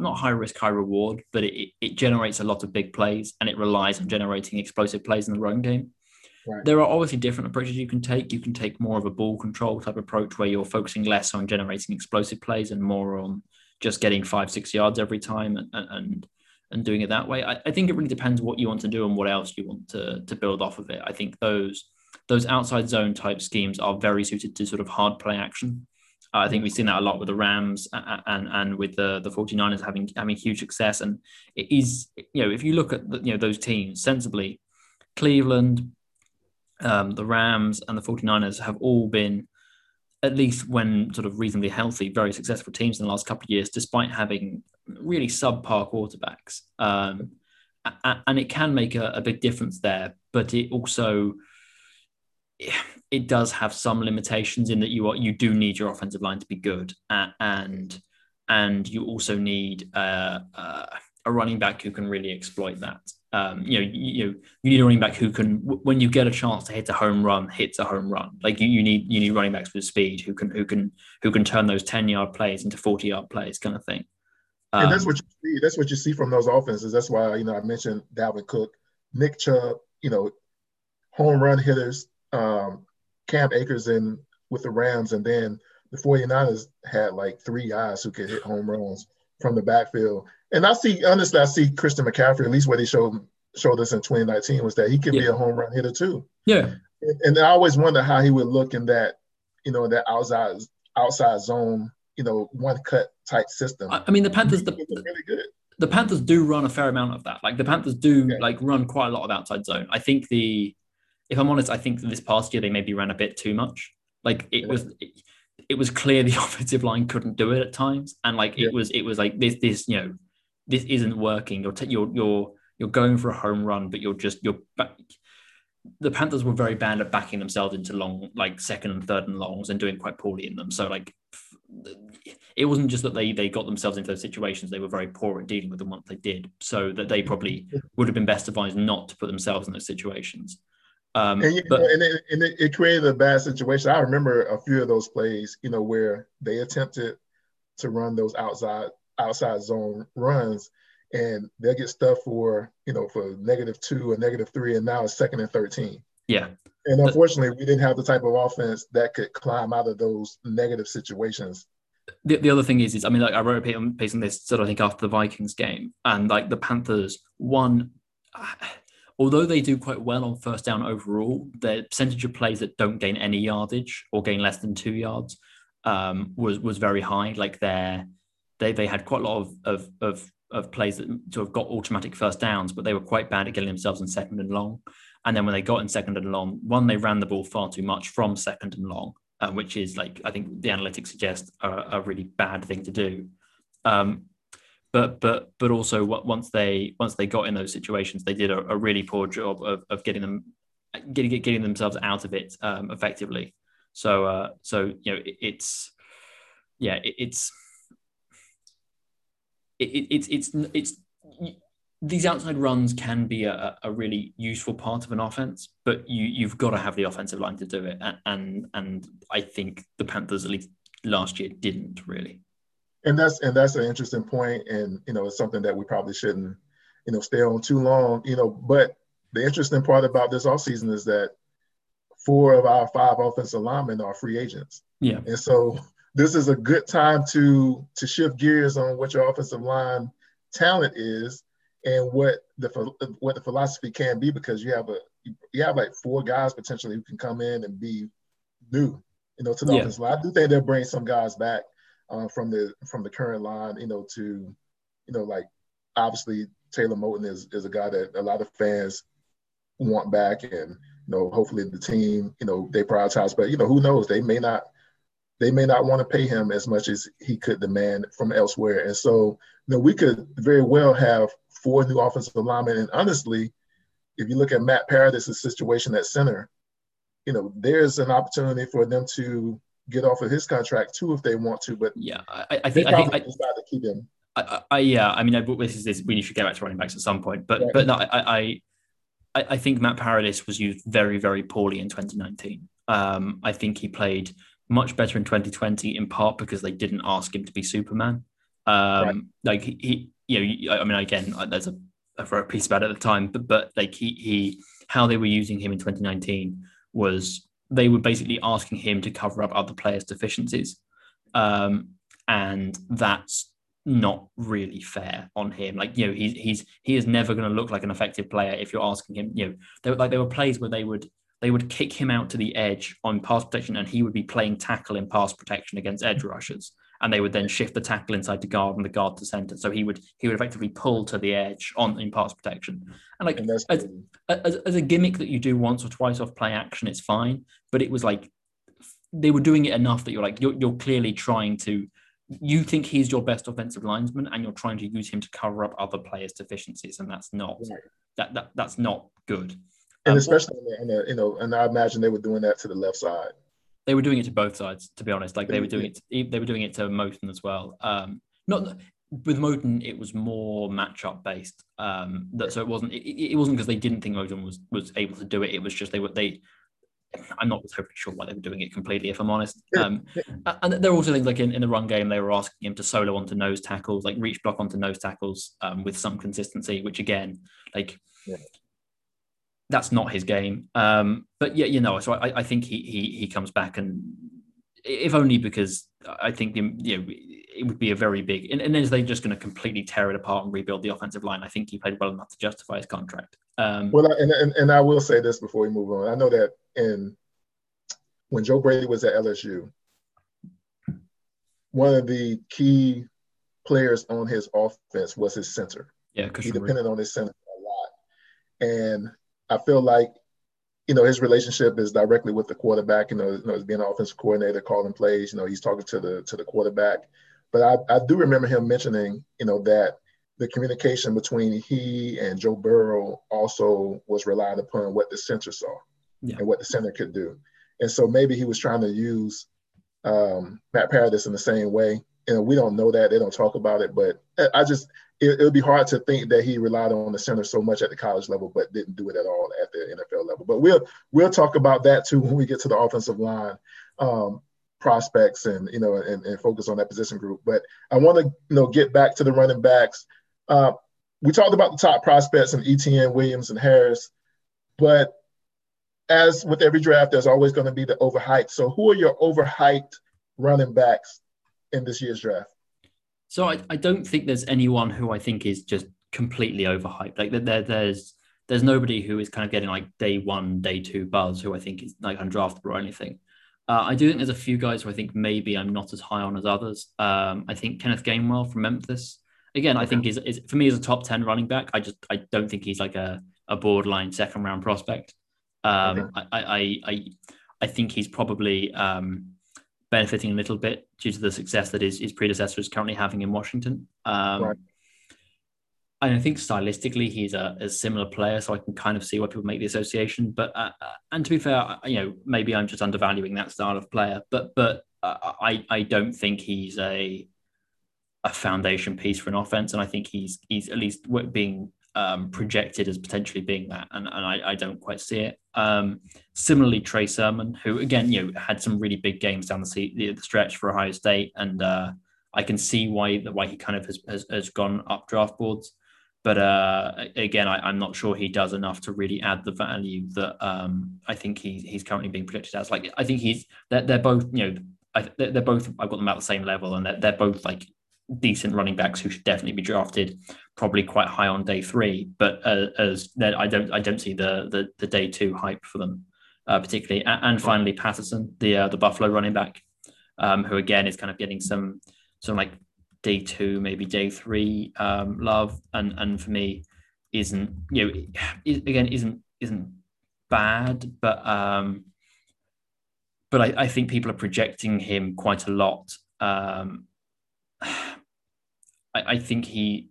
not high risk high reward but it, it generates a lot of big plays and it relies on generating explosive plays in the run game Right. There are obviously different approaches you can take. You can take more of a ball control type approach where you're focusing less on generating explosive plays and more on just getting five, six yards every time and, and and doing it that way. I, I think it really depends what you want to do and what else you want to to build off of it. I think those those outside zone type schemes are very suited to sort of hard play action. Uh, I think we've seen that a lot with the Rams and and, and with the the 49ers having having huge success. And it is, you know, if you look at the, you know those teams sensibly, Cleveland, um, the Rams, and the 49ers have all been at least when sort of reasonably healthy, very successful teams in the last couple of years, despite having really subpar quarterbacks. Um, and it can make a, a, big difference there, but it also it does have some limitations in that you are you do need your offensive line to be good, and and you also need uh, uh, a running back who can really exploit that. Um, you know, you, you need a running back who can, when you get a chance to hit a home run, hits a home run. Like you, you need you need running backs with speed who can who can who can turn those ten yard plays into forty yard plays, kind of thing. Um, and that's um, what you see. That's what you see from those offenses. That's why you know I mentioned Dalvin Cook, Nick Chubb. You know, home run hitters. Um, Cam Akers in with the Rams, and then the 49ers had like three guys who could hit home runs from the backfield. And I see, honestly, I see Christian McCaffrey, at least what he showed showed us in 2019 was that he could yeah. be a home run hitter too. Yeah. And, and, I always wonder how he would look in that, you know, that outside outside zone, you know, one cut type system. I, mean, the Panthers, the, really good. The Panthers do run a fair amount of that. Like the Panthers do yeah. like run quite a lot of outside zone. I think the, if I'm honest, I think this past year they maybe ran a bit too much. Like it yeah. was, it, it, was clear the offensive line couldn't do it at times, and like it was, it was like this, this, you know, this isn't working. You're, t- you're, you're you're going for a home run, but you're just you're back. The Panthers were very bad at backing themselves into long, like second and third and longs, and doing quite poorly in them. So like, it wasn't just that they they got themselves into those situations; they were very poor at dealing with them once they did. So that they probably would have been best advised not to put themselves in those situations. Um, and, but, know, and, it, and it, it, created a bad situation. I remember a few of those plays, you know, where they attempted to run those outside outside zone runs, and they'll get stuff for you know for negative two or negative three, and now it's second and thirteen. Yeah. And unfortunately, we didn't have the type of offense that could climb out of those negative situations. The, the other thing is, is I mean, like I wrote a piece on this sort of I think after the Vikings game, and like the Panthers won. Although they do quite well on first down overall, their percentage of plays that don't gain any yardage or gain less than two yards um, was was very high. Like their they they had quite a lot of of, of of plays that sort of got automatic first downs, but they were quite bad at getting themselves in second and long. And then when they got in second and long, one, they ran the ball far too much from second and long, uh, which is like, I think the analytics suggest a, a really bad thing to do. Um, but but but also once they once they got in those situations, they did a, a really poor job of, of getting them getting getting themselves out of it um, effectively. So uh, so you know it, it's yeah it, it's it, it's it's it's these outside runs can be a, a really useful part of an offense, but you you've got to have the offensive line to do it, and and, and I think the Panthers at least last year didn't really. And that's and that's an interesting point, and you know it's something that we probably shouldn't you know stay on too long, you know. But the interesting part about this offseason is that four of our five offensive linemen are free agents. Yeah, and so this is a good time to to shift gears on what your offensive line talent is and what the what the philosophy can be because you have a you have like four guys potentially who can come in and be new, you know, to the yeah. offensive line. I do think they'll bring some guys back uh, from the from the current line, you know, to you know like obviously Taylor Moton is is a guy that a lot of fans want back and you know hopefully the team you know they prioritize but you know who knows they may not they may not want to pay him as much as he could demand from elsewhere. And so, you know, we could very well have four new offensive linemen. And honestly, if you look at Matt Paradis' situation at center, you know, there's an opportunity for them to get off of his contract too if they want to. But yeah, I, I think I think I decide to keep him. I, I, yeah, I mean, I, this is this, we should get back to running backs at some point, but but no, I, I I think Matt Paradis was used very very poorly in 2019. Um, I think he played much better in 2020 in part because they didn't ask him to be Superman. Um, right. Like he, you know, I mean, again, there's a, a piece about it at the time, but but like he he how they were using him in 2019 was they were basically asking him to cover up other players' deficiencies, um, and that's not really fair on him. Like you know, he's he's he is never going to look like an effective player if you're asking him. You know, there, like there were plays where they would they would kick him out to the edge on pass protection, and he would be playing tackle in pass protection against edge rushers, and they would then shift the tackle inside to guard and the guard to center. So he would he would effectively pull to the edge on in pass protection, and like and as, as, as a gimmick that you do once or twice off play action, it's fine. But it was like they were doing it enough that you're like you're, you're clearly trying to you think he's your best offensive lineman and you're trying to use him to cover up other players' deficiencies, and that's not right. that, that that's not good. And um, especially in the, you know, and I imagine they were doing that to the left side. They were doing it to both sides, to be honest. Like they were doing it, they were doing it to Moton as well. Um, not with Moton, it was more matchup based. Um, that so it wasn't it, it wasn't because they didn't think Moton was was able to do it. It was just they were they I'm not totally sure why they were doing it completely, if I'm honest. Um, and there are also things like in, in the run game, they were asking him to solo onto nose tackles, like reach block onto nose tackles um, with some consistency, which again, like yeah. That's not his game. Um, but yeah, you know, so I, I think he, he he comes back and if only because I think the, you know it would be a very big and, and then they're just going to completely tear it apart and rebuild the offensive line. I think he played well enough to justify his contract. Um, well, and, and and I will say this before we move on. I know that in when Joe Brady was at LSU, one of the key players on his offense was his center. Yeah, because he depended on his center a lot, and I feel like you know his relationship is directly with the quarterback. You know, you know as being an offensive coordinator, calling plays. You know, he's talking to the to the quarterback. But I, I do remember him mentioning, you know, that the communication between he and Joe Burrow also was relied upon what the center saw yeah. and what the center could do. And so maybe he was trying to use um, Matt Paradis in the same way. And we don't know that they don't talk about it, but I just it, it would be hard to think that he relied on the center so much at the college level, but didn't do it at all at the NFL level. But we'll we'll talk about that too when we get to the offensive line. Um, prospects and you know and, and focus on that position group. But I want to you know get back to the running backs. Uh, we talked about the top prospects and Etienne, Williams, and Harris, but as with every draft, there's always going to be the overhyped. So who are your overhyped running backs in this year's draft? So I, I don't think there's anyone who I think is just completely overhyped. Like there, there's there's nobody who is kind of getting like day one, day two buzz who I think is like undraftable or anything. Uh, I do think there's a few guys who I think maybe I'm not as high on as others. Um, I think Kenneth Gainwell from Memphis. Again, I think is, is for me as a top ten running back. I just I don't think he's like a, a borderline second round prospect. Um, I, I, I I think he's probably um, benefiting a little bit due to the success that his, his predecessor is currently having in Washington. Um, right. I think stylistically he's a, a, similar player, so I can kind of see why people make the association. But uh, uh and to be fair, you know, maybe I'm just undervaluing that style of player. But but uh, I I don't think he's a a foundation piece for an offense, and I think he's he's at least being um, projected as potentially being that, and, and I, I don't quite see it. Um, similarly, Trey Sermon, who again you know had some really big games down the, the, the stretch for Ohio State, and uh, I can see why why he kind of has, has, has gone up draft boards. But uh, again, I, am not sure he does enough to really add the value that um, I think he, he's currently being projected as. Like I think he's they're, they're both you know I, they're both I've got them at the same level, and they're, they're both like decent running backs who should definitely be drafted, probably quite high on day three. But uh, as I don't I don't see the the, the day two hype for them uh, particularly. And, and, finally, Patterson, the uh, the Buffalo running back, um, who again is kind of getting some some like day two, maybe day three um, love, and and for me isn't you know again isn't isn't bad, but um, but I, I think people are projecting him quite a lot. Um, I, I think he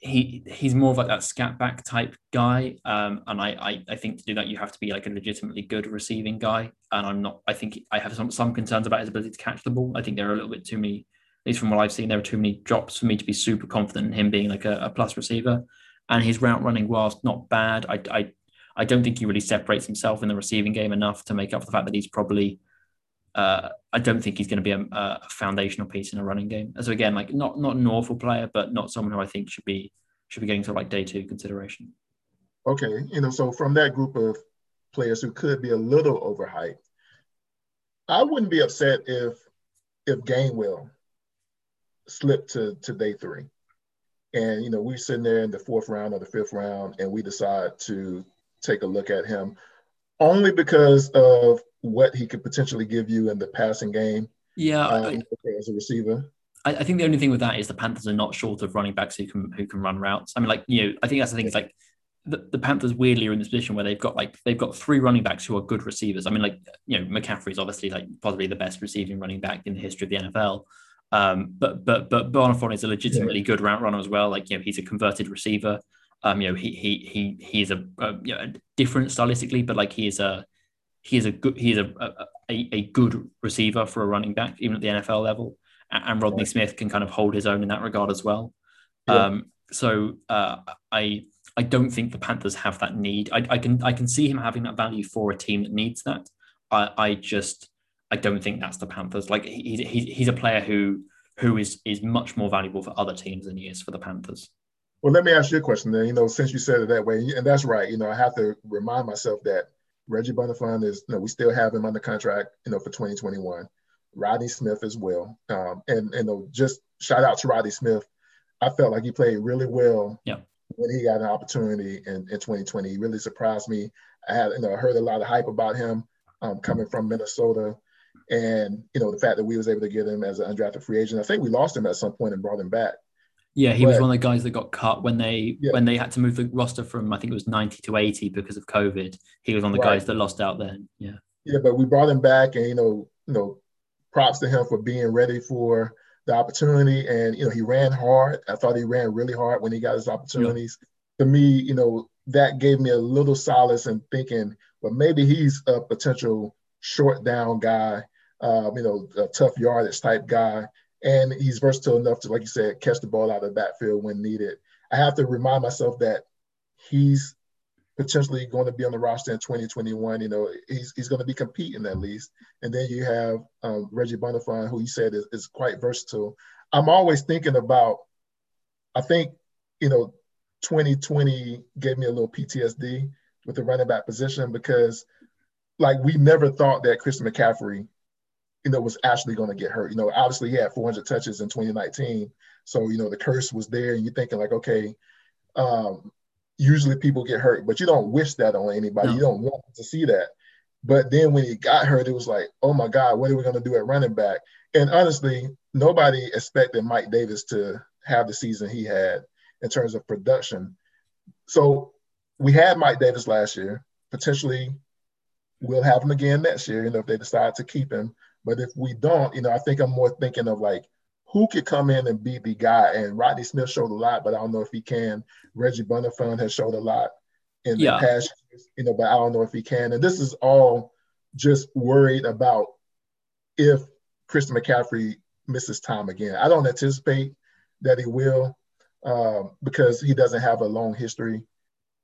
he he's more of like that scat back type guy um, and I, I, I think to do that you have to be like a legitimately good receiving guy and i'm not i think i have some some concerns about his ability to catch the ball i think there are a little bit too many At least from what I've seen, there are too many drops for me to be super confident in him being like a, a plus receiver. And his route running, whilst not bad, I, I I don't think he really separates himself in the receiving game enough to make up for the fact that he's probably. Uh, I don't think he's going to be a, a, foundational piece in a running game. So again, like not not an awful player, but not someone who I think should be should be getting to like day two consideration. Okay, you know, so from that group of players who could be a little overhyped, I wouldn't be upset if if Gainwell slipped to to day three, and you know we are sitting there in the fourth round or the fifth round, and we decide to take a look at him, only because of what he could potentially give you in the passing game. Yeah, um, I, as a receiver. I, I, think the only thing with that is the Panthers are not short of running backs who can who can run routes. I mean, like you know, I think that's the thing. It's like the, the Panthers weirdly are in this position where they've got like they've got three running backs who are good receivers. I mean, like you know, McCaffrey is obviously like possibly the best receiving running back in the history of the NFL. Um, but but but Bonnafon is a legitimately good route runner as well. Like you know, he's a converted receiver. Um, you know, he he he he's a, a you know, different stylistically, but like he is a he is a good he is a, a, a good receiver for a running back, even at the NFL level. And Rodney Smith can kind of hold his own in that regard as well. Yeah. Um, so uh, I I don't think the Panthers have that need. I, I can I can see him having that value for a team that needs that. I, I just I don't think that's the Panthers. Like he's he's he's a player who who is is much more valuable for other teams than he is for the Panthers. Well, let me ask you a question then. You know, since you said it that way, and that's right. You know, I have to remind myself that Reggie Bonnafon is. You know, we still have him under contract. You know, for 2021. Rodney Smith as well. Um, and and you know, just shout out to Rodney Smith. I felt like he played really well. Yeah. When he got an opportunity in, in 2020, he really surprised me. I had you know I heard a lot of hype about him um, coming from Minnesota and you know the fact that we was able to get him as an undrafted free agent. I think we lost him at some point and brought him back. Yeah, he but, was one of the guys that got cut when they yeah. when they had to move the roster from I think it was ninety to eighty because of COVID. He was one of the right. guys that lost out then. Yeah. Yeah, but we brought him back, and you know, you know, props to him for being ready for the opportunity. And you know, he ran hard. I thought he ran really hard when he got his opportunities. Yeah. To me, you know, that gave me a little solace in thinking, well, maybe he's a potential short down guy um, you know, a tough yardage type guy. And he's versatile enough to, like you said, catch the ball out of the backfield when needed. I have to remind myself that he's potentially going to be on the roster in 2021. You know, he's, he's going to be competing at least. And then you have um, Reggie Bonnafon, who you said is, is quite versatile. I'm always thinking about, I think, you know, 2020 gave me a little PTSD with the running back position because, like, we never thought that Christian McCaffrey you know, was actually going to get hurt. You know, obviously he had 400 touches in 2019, so you know the curse was there, and you're thinking like, okay, um, usually people get hurt, but you don't wish that on anybody. No. You don't want to see that. But then when he got hurt, it was like, oh my God, what are we going to do at running back? And honestly, nobody expected Mike Davis to have the season he had in terms of production. So we had Mike Davis last year. Potentially, we'll have him again next year. You know, if they decide to keep him. But if we don't, you know, I think I'm more thinking of like who could come in and be the guy. And Rodney Smith showed a lot, but I don't know if he can. Reggie Bonnafon has showed a lot in yeah. the past, you know, but I don't know if he can. And this is all just worried about if Christian McCaffrey misses time again. I don't anticipate that he will um, because he doesn't have a long history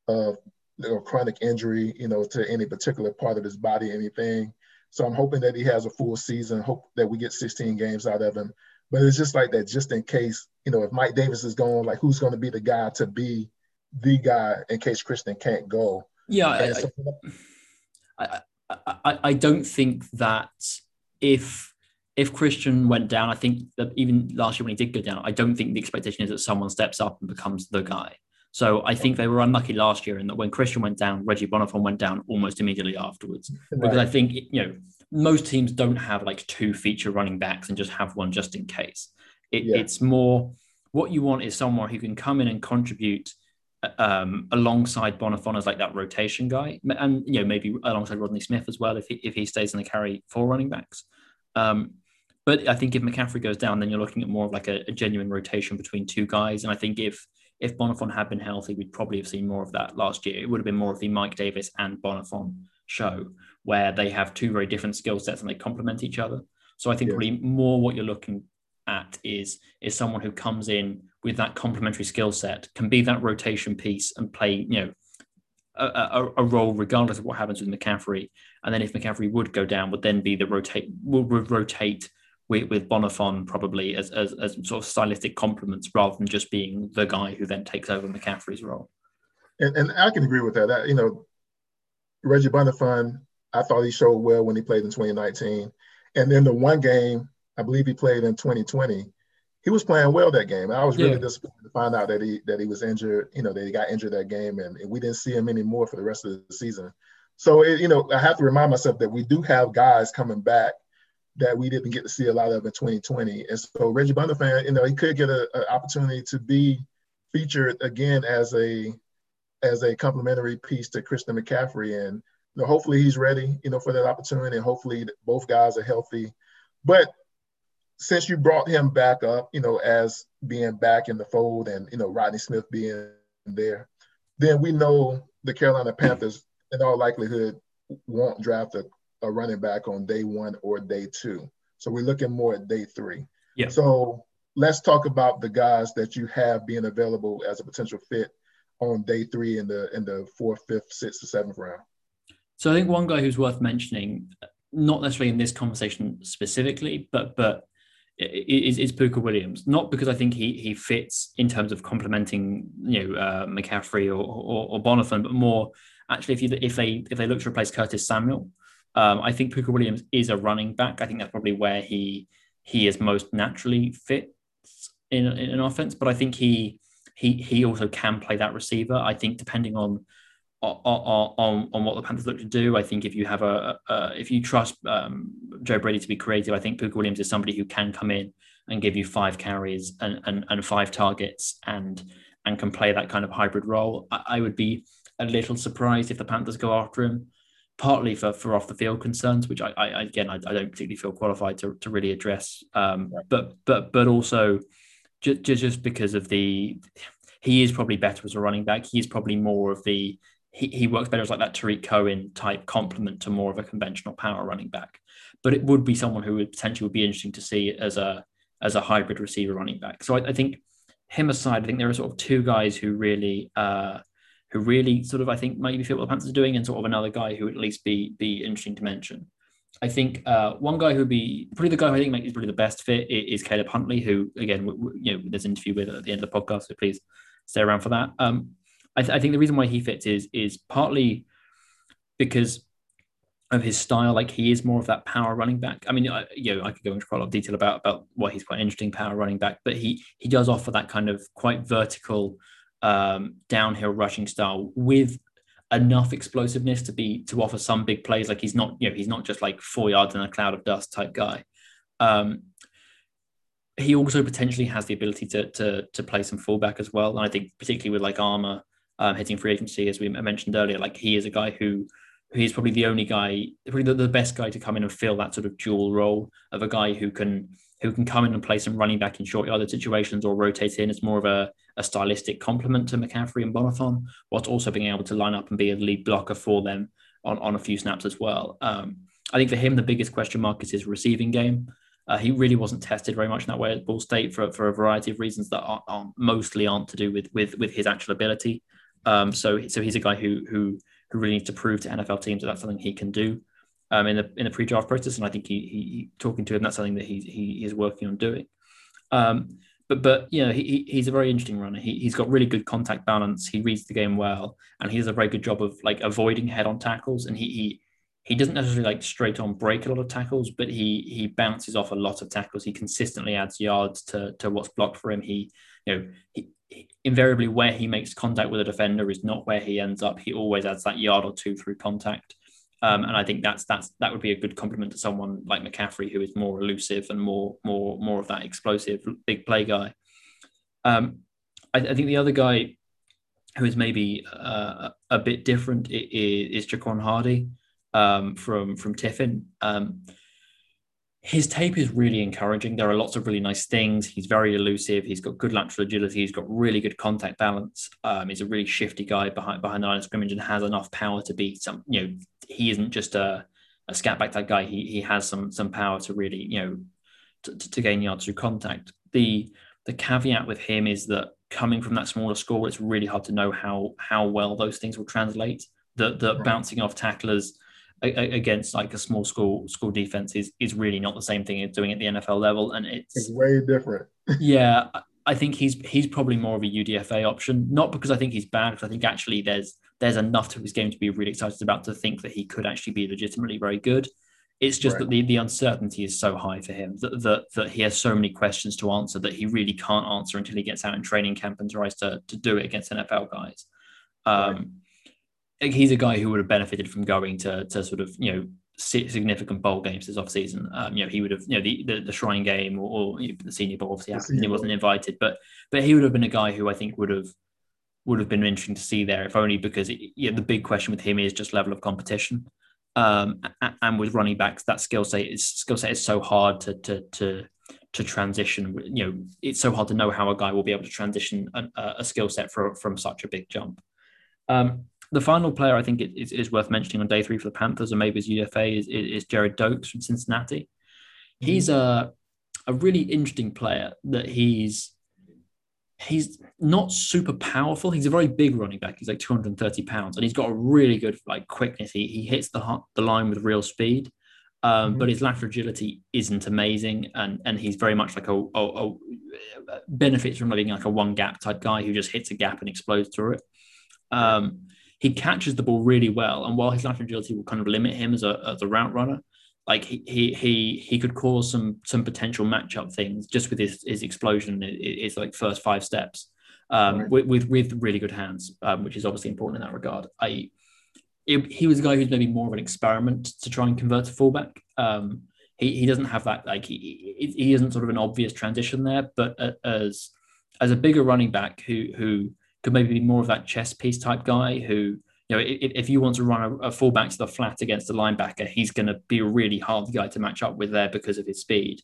of you know, chronic injury, you know, to any particular part of his body, anything. So I'm hoping that he has a full season. Hope that we get 16 games out of him. But it's just like that, just in case, you know, if Mike Davis is going, like who's going to be the guy to be the guy in case Christian can't go? Yeah, I, so, I, I, I don't think that if if Christian went down, I think that even last year when he did go down, I don't think the expectation is that someone steps up and becomes the guy. So I think they were unlucky last year in that when Christian went down, Reggie Bonnafon went down almost immediately afterwards. Because I think you know most teams don't have like two feature running backs and just have one just in case. It, yeah. It's more what you want is someone who can come in and contribute um, alongside Bonnafon as like that rotation guy, and you know maybe alongside Rodney Smith as well if he, if he stays in the carry for running backs. Um, but I think if McCaffrey goes down, then you're looking at more of like a, a genuine rotation between two guys. And I think if if Bonnafon had been healthy, we'd probably have seen more of that last year. It would have been more of the Mike Davis and Bonnafon show where they have two very different skill sets and they complement each other. So I think yeah. probably more what you're looking at is is someone who comes in with that complementary skill set, can be that rotation piece and play, you know, a, a, a, role regardless of what happens with McCaffrey. And then if McCaffrey would go down, would then be the rotate will rotate with, with Bonnafon probably as, as, as sort of stylistic complements rather than just being the guy who then takes over McCaffrey's role. And, and I can agree with that. that. You know, Reggie Bonnafon, I thought he showed well when he played in 2019. And then the one game, I believe he played in 2020, he was playing well that game. And I was really yeah. disappointed to find out that he that he was injured. You know, that he got injured that game, and, and we didn't see him anymore for the rest of the season. So it, you know, I have to remind myself that we do have guys coming back that we didn't get to see a lot of in 2020. And so Reggie Bonnafon, you know, he could get an opportunity to be featured again as a as a complementary piece to Christian McCaffrey. And you know, hopefully he's ready, you know, for that opportunity. And hopefully both guys are healthy. But since you brought him back up, you know, as being back in the fold and, you know, Rodney Smith being there, then we know the Carolina Panthers, in all likelihood, won't draft a, a running back on day one or day two. So we're looking more at day three. Yeah. So let's talk about the guys that you have being available as a potential fit on day three in the in the fourth, fifth, sixth, or seventh round. So I think one guy who's worth mentioning, not necessarily in this conversation specifically, but but is, is Pooka Williams. Not because I think he he fits in terms of complementing you know uh, McCaffrey or, or, or Bonnafon, but more actually if you if they if they look to replace Curtis Samuel, um, I think Pooka Williams is a running back. I think that's probably where he he is most naturally fit in, in an offense. But I think he he he also can play that receiver. I think depending on on, on, on what the Panthers look to do. I think if you have a, a if you trust um, Joe Brady to be creative, I think Pooka Williams is somebody who can come in and give you five carries and, and, and five targets and and can play that kind of hybrid role. I, I, would be a little surprised if the Panthers go after him, partly for, for off the field concerns, which I, I again I, I, don't particularly feel qualified to, to really address. Um, right. But but but also just just because of the he is probably better as a running back. He is probably more of the he, he works better as like that Tarik Cohen type complement to more of a conventional power running back. But it would be someone who would potentially would be interesting to see as a as a hybrid receiver running back. So I, I think him aside, I think there are sort of two guys who really uh, who really sort of I think maybe fit what the Panthers are doing, and sort of another guy who would at least be be interesting to mention. I think uh, one guy who'd be probably the guy who I think is probably the best fit is Caleb Huntley, who again, you know, there's an interview with at the end of the podcast, so please stay around for that. Um, I, th- I think the reason why he fits is is partly because of his style. Like he is more of that power running back. I mean, I, you know, I could go into quite a lot of detail about about why he's quite interesting power running back, but he he does offer that kind of quite vertical um, downhill rushing style with enough explosiveness to be to offer some big plays. Like he's not, you know, he's not just like four yards in a cloud of dust type guy. Um, he also potentially has the ability to to to play some fullback as well. And I think particularly with like Armah um, hitting free agency, as we mentioned earlier, like he is a guy who he's probably the only guy, probably the, the, best guy to come in and fill that sort of dual role of a guy who can who can come in and play some running back in short yardage situations or rotate in as more of a, a stylistic complement to McCaffrey and Bonnafon, whilst also being able to line up and be a lead blocker for them on, on a few snaps as well. Um, I think for him, the biggest question mark is his receiving game. Uh, he really wasn't tested very much in that way at Ball State for, for a variety of reasons that are, are mostly aren't to do with, with, with his actual ability. Um, so so he's a guy who who who really needs to prove to NFL teams that that's something he can do um, in the in the pre-draft process. And I think he, he talking to him that's something that he he is working on doing. Um, but but you know he, he's a very interesting runner. He he's got really good contact balance. He reads the game well, and he does a very good job of like avoiding head-on tackles. And he he he doesn't necessarily like straight on break a lot of tackles, but he he bounces off a lot of tackles. He consistently adds yards to to what's blocked for him. He you know he invariably where he makes contact with a defender is not where he ends up. He always adds that yard or two through contact. Um, and I think that's that's that would be a good compliment to someone like McCaffrey, who is more elusive and more more more of that explosive big play guy. Um, I, I, think the other guy who is maybe uh, a bit different is, is Jaquan Hardy um, from from Tiffin. Um, his tape is really encouraging. There are lots of really nice things. He's very elusive. He's got good lateral agility. He's got really good contact balance. Um, he's a really shifty guy behind behind the line of scrimmage and has enough power to be some. You know, he isn't just a a scat back type guy. He he has some some power to really you know to, to gain yards through contact. The the caveat with him is that coming from that smaller school, it's really hard to know how how well those things will translate. The the right. bouncing off tacklers against like a small school school defense is is really not the same thing as doing at the NFL level, and it's, it's way different. yeah, I think he's he's probably more of a UDFA option, not because I think he's bad, because I think actually there's there's enough to his game to be really excited about to think that he could actually be legitimately very good. It's just Right. that the, the uncertainty is so high for him that, that that he has so many questions to answer that he really can't answer until he gets out in training camp and tries to, to do it against NFL guys. Um, He's a guy who would have benefited from going to to sort of you know significant bowl games this offseason. Um, you know, he would have you know the the, the Shrine Game or, or the Senior Bowl obviously happened. He wasn't invited, but but he would have been a guy who I think would have would have been interesting to see there, if only because it, you know, the big question with him is just level of competition. Um, and with running backs, that skill set is skill set is so hard to to to to transition. You know, it's so hard to know how a guy will be able to transition a, a skill set for, from such a big jump. Um, the final player I think it is, is worth mentioning on day three for the Panthers and maybe as UFA is, is, Gerrid Doaks from Cincinnati. He's a a really interesting player that he's he's not super powerful. He's a very big running back. He's like 230 pounds, and he's got a really good like quickness. He, he hits the the line with real speed, um, Mhm. but his lateral agility isn't amazing, and and he's very much like a, a, a benefits from being like a one gap type guy who just hits a gap and explodes through it. Um, he catches the ball really well, and while his lateral agility will kind of limit him as a as a route runner, like he he he, he could cause some some potential matchup things just with his his explosion, i- i- his like first five steps, um, Right. with, with with really good hands, um, which is obviously important in that regard. I it, he was a guy who's maybe more of an experiment to try and convert to fullback. Um, he, he doesn't have that like he, he he isn't sort of an obvious transition there, but as as a bigger running back who who could maybe be more of that chess piece type guy who you know if, if you want to run a, a fullback to the flat against a linebacker, he's going to be a really hard guy to match up with there because of his speed.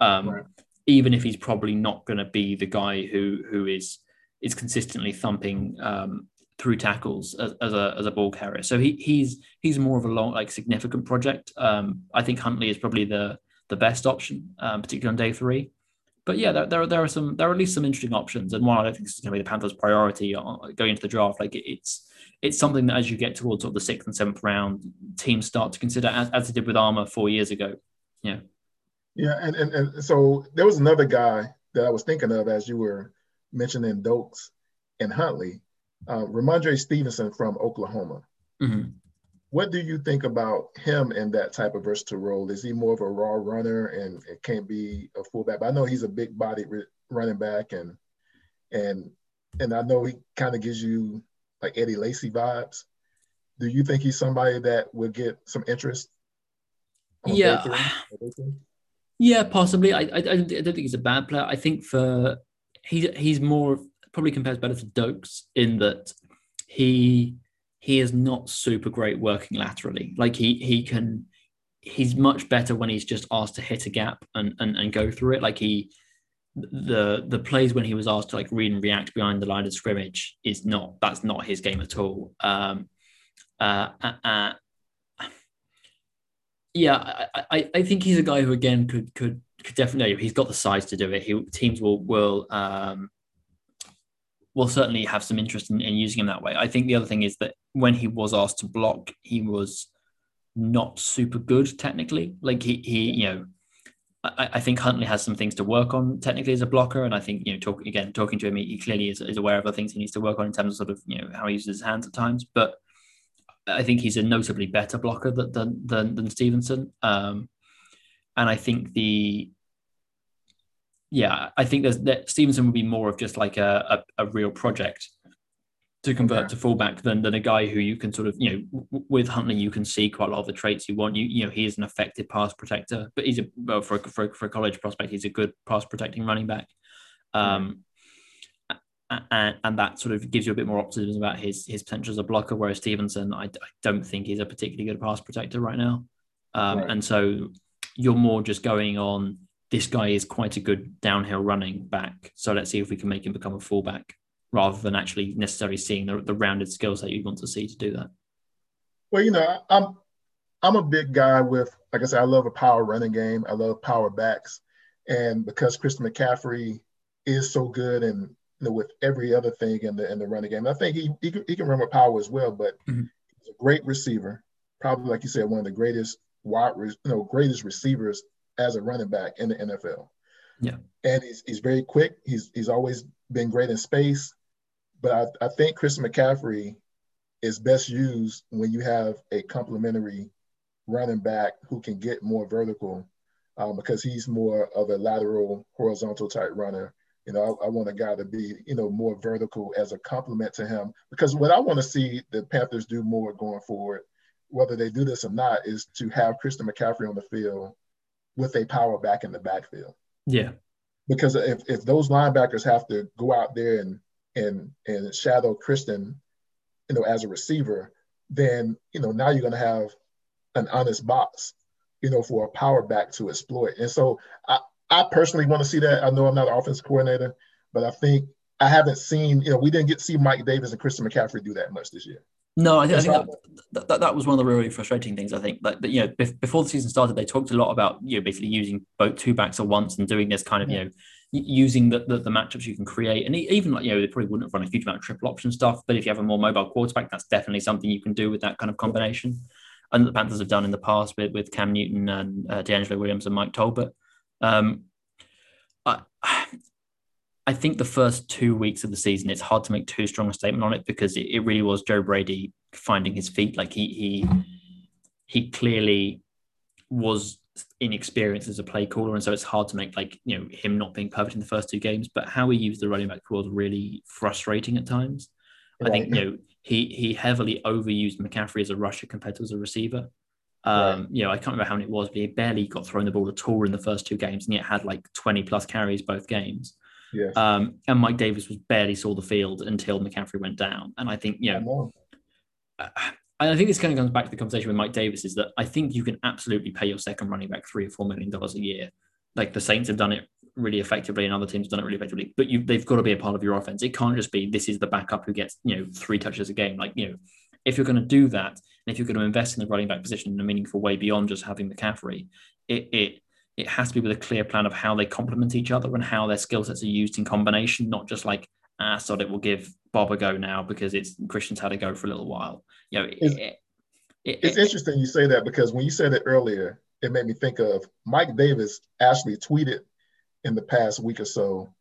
Um, Right. Even if he's probably not going to be the guy who who is is consistently thumping um, through tackles as, as a as a ball carrier. So he he's he's more of a long like significant project. Um, I think Huntley is probably the the best option, um, particularly on day three. But yeah, there, there, are- there are some there are at least some interesting options, and one I don't think is going to be the Panthers' priority going into the draft. Like it's it's something that as you get towards sort of the sixth and seventh round, teams start to consider as, as they did with Armah four years ago. Yeah, Yeah, and, and and so there was another guy that I was thinking of as you were mentioning Doaks and Huntley, uh, Rhamondre Stevenson from Oklahoma. Mhm. What do you think about him in that type of versatile role? Is he more of a raw runner and it can't be a fullback? But I know he's a big body running back, and and and I know he kind of gives you like Eddie Lacy vibes. Do you think he's somebody that will get some interest? Yeah. three or day two? Yeah, possibly. I, I, I don't think he's a bad player. I think for he's he's more probably compares better to Doaks in that he he is not super great working laterally. Like he he can he's much better when he's just asked to hit a gap and and, and go through it. Like he the the plays when he was asked to like read and react behind the line of scrimmage is not that's not his game at all. Um, uh, uh, uh, yeah, I, I, I think he's a guy who again could could could definitely he's got the size to do it. He teams will will um will certainly have some interest in, in using him that way. I think the other thing is that when he was asked to block, he was not super good technically. Like he he you know I, I think Huntley has some things to work on technically as a blocker, and I think you know talk again talking to him, he, he clearly is, is aware of the things he needs to work on in terms of sort of you know how he uses his hands at times, but. I think he's a notably better blocker than than, than, than Stevenson. Um, and I think the yeah, I think there's that Stevenson would be more of just like a, a, a real project to convert Okay. to fullback than than a guy who you can sort of you know w- with Huntley you can see quite a lot of the traits you want. You you know he is an effective pass protector, but he's a well for a, for a, for a college prospect he's a good pass protecting running back. Um, a- and, and that sort of gives you a bit more optimism about his his potential as a blocker. Whereas Stevenson, I, I don't think he's a particularly good pass protector right now. Um, Right. And so you're more just going on. This guy is quite a good downhill running back. So let's see if we can make him become a fullback, rather than actually necessarily seeing the, the rounded skills that you want to see to do that. Well, you know, I- I'm I'm a big guy with, like I said, I love a power running game. I love power backs, and because Christian McCaffrey is so good and you know, with every other thing in the in the running game, I think he he can, he can run with power as well. But Mhm. he's a great receiver, probably like you said, one of the greatest wide, re- you know, greatest receivers as a running back in the NFL. Yeah. and he's he's very quick. He's he's always been great in space, but I, I think Chris McCaffrey is best used when you have a complementary running back who can get more vertical um, because he's more of a lateral, horizontal type runner. You know, I, I, want a guy to be, you know, more vertical as a complement to him. Because what I want to see the Panthers do more going forward, whether they do this or not, is to have Christian McCaffrey on the field with a power back in the backfield. Yeah. Because if, if those linebackers have to go out there and and and shadow Christian, you know, as a receiver, then you know now you're going to have an honest box, you know, for a power back to exploit. And so I, I personally want to see that. I know I'm not an offense coordinator, but I think I haven't seen, you know, we didn't get to see Mike Davis and Christian McCaffrey do that much this year. No, I, th- I think that, that, that, was one of the really frustrating things. I think that, you know before the season started, they talked a lot about you know basically using both two backs at once and doing this kind of yeah. you know using the, the, the matchups you can create, and even like you know they probably wouldn't have run a huge amount of triple option stuff, but if you have a more mobile quarterback, that's definitely something you can do with that kind of combination. And the Panthers have done in the past with with Cam Newton and uh, DeAngelo Williams and Mike Tolbert. Um, I, I think the first two weeks of the season, it's hard to make too strong a statement on it because it, it really was Joe Brady finding his feet. Like he he he clearly was inexperienced as a play caller, and so it's hard to make like you know him not being perfect in the first two games. But how he used the running back was really frustrating at times. Right. I think you know he he heavily overused McCaffrey as a rusher compared to as a receiver. Um, right. You know, I can't remember how many it was, but he barely got thrown the ball at all in the first two games, and yet had like 20 plus carries both games. Yeah. Um, and Mike Davis was barely saw the field until McCaffrey went down. And I think, you know, I, I think this kind of comes back to the conversation with Mike Davis is that I think you can absolutely pay your second running back three or four million dollars a year. Like the Saints have done it really effectively and other teams have done it really effectively, but you they've got to be a part of your offense. It can't just be this is the backup who gets, you know, three touches a game. Like, you know, if you're going to do that, and if you're going to invest in the running back position in a meaningful way beyond just having McCaffrey, it, it it has to be with a clear plan of how they complement each other and how their skill sets are used in combination, not just like, ah, so it will give Bob a go now because it's Christian's had a go for a little while. You know, it's, it, it, it's interesting you say that because when you said it earlier, it made me think of Mike Davis actually tweeted in the past week or so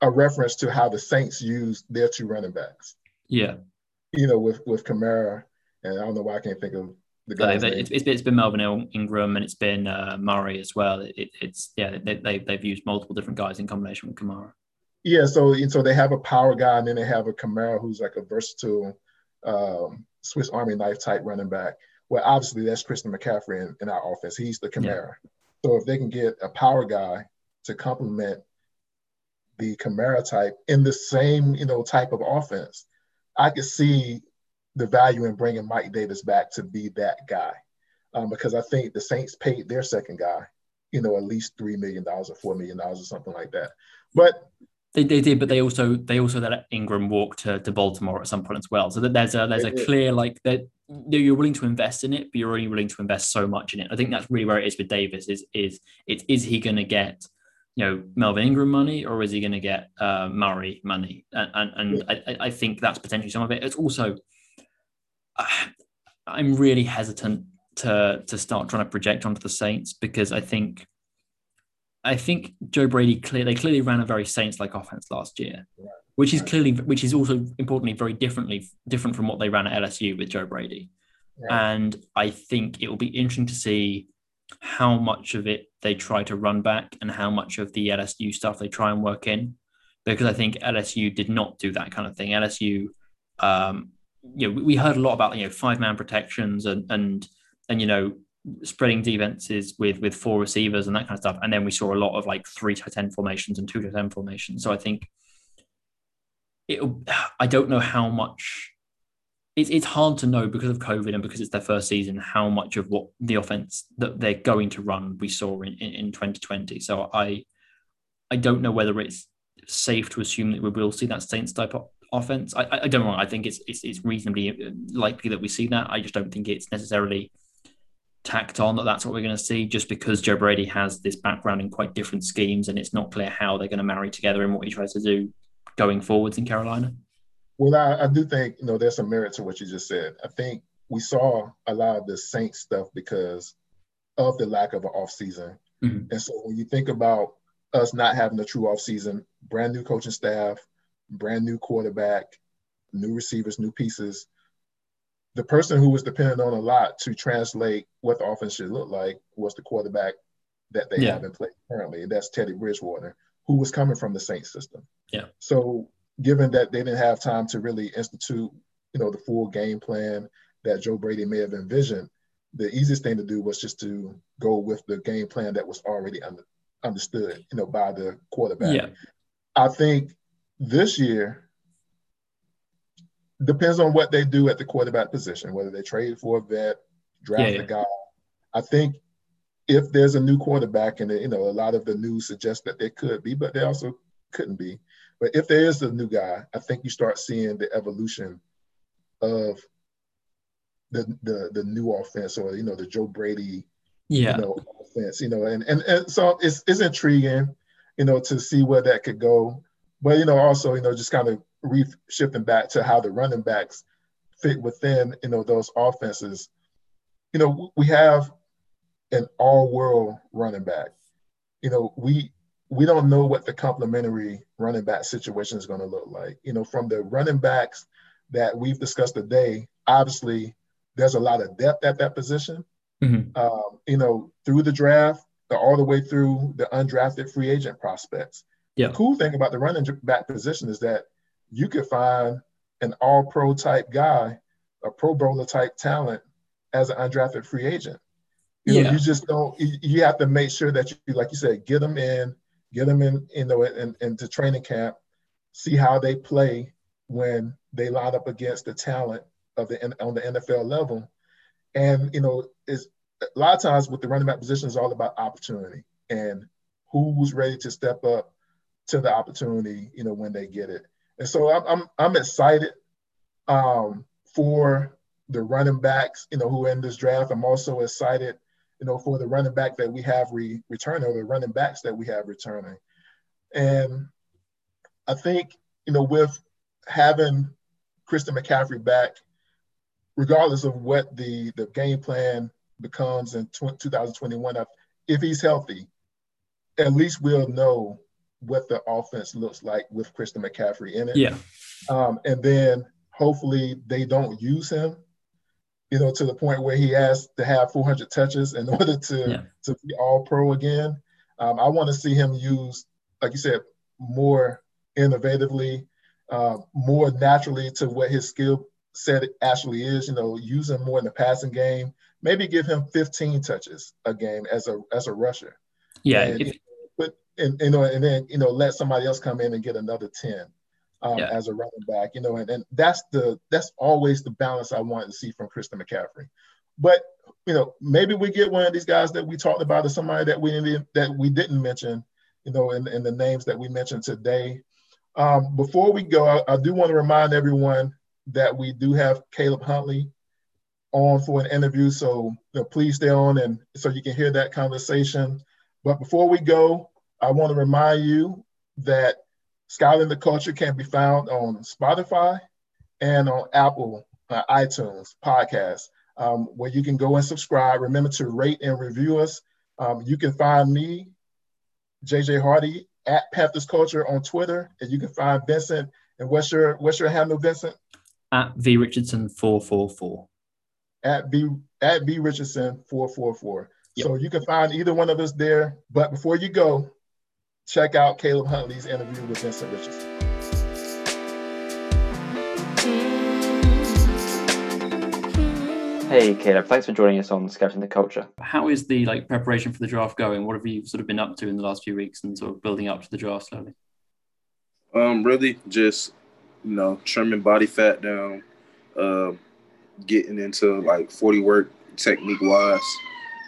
a reference to how the Saints use their two running backs. Yeah. You know, with with Kamara, and I don't know why I can't think of it's, it's been Melvin Ingram and it's been uh, Murray as well. It, it's yeah, they, they they've used multiple different guys in combination with Kamara. Yeah, so so they have a power guy and then they have a Kamara who's like a versatile um, Swiss Army knife type running back. Well, obviously that's Christian McCaffrey in, in our offense. He's the Kamara. Yeah. So if they can get a power guy to complement the Kamara type in the same you know type of offense, I could see the value in bringing Mike Davis back to be that guy. Um, because I think the Saints paid their second guy, you know, at least three million dollars or four million dollars or something like that. But they, they did, but they also they also let Ingram walk to, to Baltimore at some point as well. So that there's a there's a clear like that you're willing to invest in it, but you're only willing to invest so much in it. I think that's really where it is with Davis. Is is it is he going to get you know Melvin Ingram money or is he going to get uh, Murray money? And and, and yeah. I, I think that's potentially some of it. It's also I'm really hesitant to to start trying to project onto the Saints because I think I think Joe Brady clear they clearly ran a very Saints-like offense last year, which is clearly which is also importantly very differently different from what they ran at LSU with Joe Brady. And I think it will be interesting to see how much of it they try to run back and how much of the LSU stuff they try and work in, because I think LSU did not do that kind of thing. LSU um, you know, we heard a lot about you know five man protections and and and you know spreading defenses with with four receivers and that kind of stuff. And then we saw a lot of like three to ten formations and two to ten formations. So I think it. I don't know how much. It's it's hard to know because of COVID and because it's their first season how much of what the offense that they're going to run we saw in in, in 2020. So I I don't know whether it's safe to assume that we will see that Saints type offense. I, I don't know. I think it's, it's it's reasonably uh, likely that we see that. I just don't think it's necessarily tacked on that that's what we're going to see just because Joe Brady has this background in quite different schemes and it's not clear how they're going to marry together and what he tries to do going forwards in Carolina. Well, I, I do think you know there's some merit to what you just said. I think we saw a lot of the Saints stuff because of the lack of an off season. Mm-hmm. And so when you think about us not having a true off season, brand new coaching staff, brand new quarterback, new receivers, new pieces. the person who was dependent on a lot to translate what the offense should look like was the quarterback that they yeah. have in play currently. And that's Teddy Bridgewater, who was coming from the Saints system. Yeah. So given that they didn't have time to really institute, you know, the full game plan that Joe Brady may have envisioned, the easiest thing to do was just to go with the game plan that was already under, understood, you know, by the quarterback. Yeah. I think this year depends on what they do at the quarterback position, whether they trade for a vet, draft yeah, yeah. a guy. I think if there's a new quarterback, and you know, a lot of the news suggests that there could be, but they also couldn't be. But if there is a new guy, I think you start seeing the evolution of the the the new offense, or you know, the Joe Brady, yeah, you know, offense. You know, and and, and so it's it's intriguing, you know, to see where that could go. But you know, also, you know, just kind of re- shifting back to how the running backs fit within, you know, those offenses. You know, we have an all-world running back. You know, we we don't know what the complementary running back situation is going to look like. You know, from the running backs that we've discussed today, obviously there's a lot of depth at that position. Mm-hmm. Um, you know, through the draft, all the way through the undrafted free agent prospects. Yeah. The cool thing about the running back position is that you could find an all pro type guy, a pro bowler type talent as an undrafted free agent. You yeah. know, you just don't, you have to make sure that you, like you said, get them in, get them in, you know, in, into training camp, see how they play when they line up against the talent of the on the NFL level. And, you know, is a lot of times with the running back position is all about opportunity and who's ready to step up to the opportunity, you know, when they get it. And so I'm I'm, I'm excited um, for the running backs, you know, who in this draft. I'm also excited, you know, for the running back that we have re- returning or the running backs that we have returning. And I think, you know, with having Christian McCaffrey back, regardless of what the the game plan becomes in 2021, if he's healthy, at least we'll know what the offense looks like with Christian McCaffrey in it. Yeah. Um, and then hopefully they don't use him, you know, to the point where he has to have 400 touches in order to yeah. to be all pro again. Um, I want to see him use, like you said, more innovatively, uh, more naturally to what his skill set actually is. You know, use him more in the passing game. Maybe give him 15 touches a game as a as a rusher. Yeah. And, if, and you know, and then you know, let somebody else come in and get another ten um, yeah. as a running back. You know, and, and that's the that's always the balance I want to see from Christian McCaffrey. But you know, maybe we get one of these guys that we talked about, or somebody that we didn't that we didn't mention. You know, in, in the names that we mentioned today. Um, before we go, I, I do want to remind everyone that we do have Caleb Huntley on for an interview. So you know, please stay on and so you can hear that conversation. But before we go, I want to remind you that Scouting the Culture can be found on Spotify and on Apple uh, iTunes podcast, um, where you can go and subscribe. Remember to rate and review us. Um, you can find me, JJ Hardy, at Panthers Culture on Twitter, and you can find Vincent. And what's your what's your handle, Vincent? At V Richardson four four four. At V at V Richardson four four four. So you can find either one of us there. But before you go, check out Caleb Huntley's interview with Vincent Richardson. Hey Caleb, thanks for joining us on Scouting the Culture. How is the like preparation for the draft going? What have you sort of been up to in the last few weeks and sort of building up to the draft slowly? Um, really just you know trimming body fat down, uh, getting into like forty work technique wise,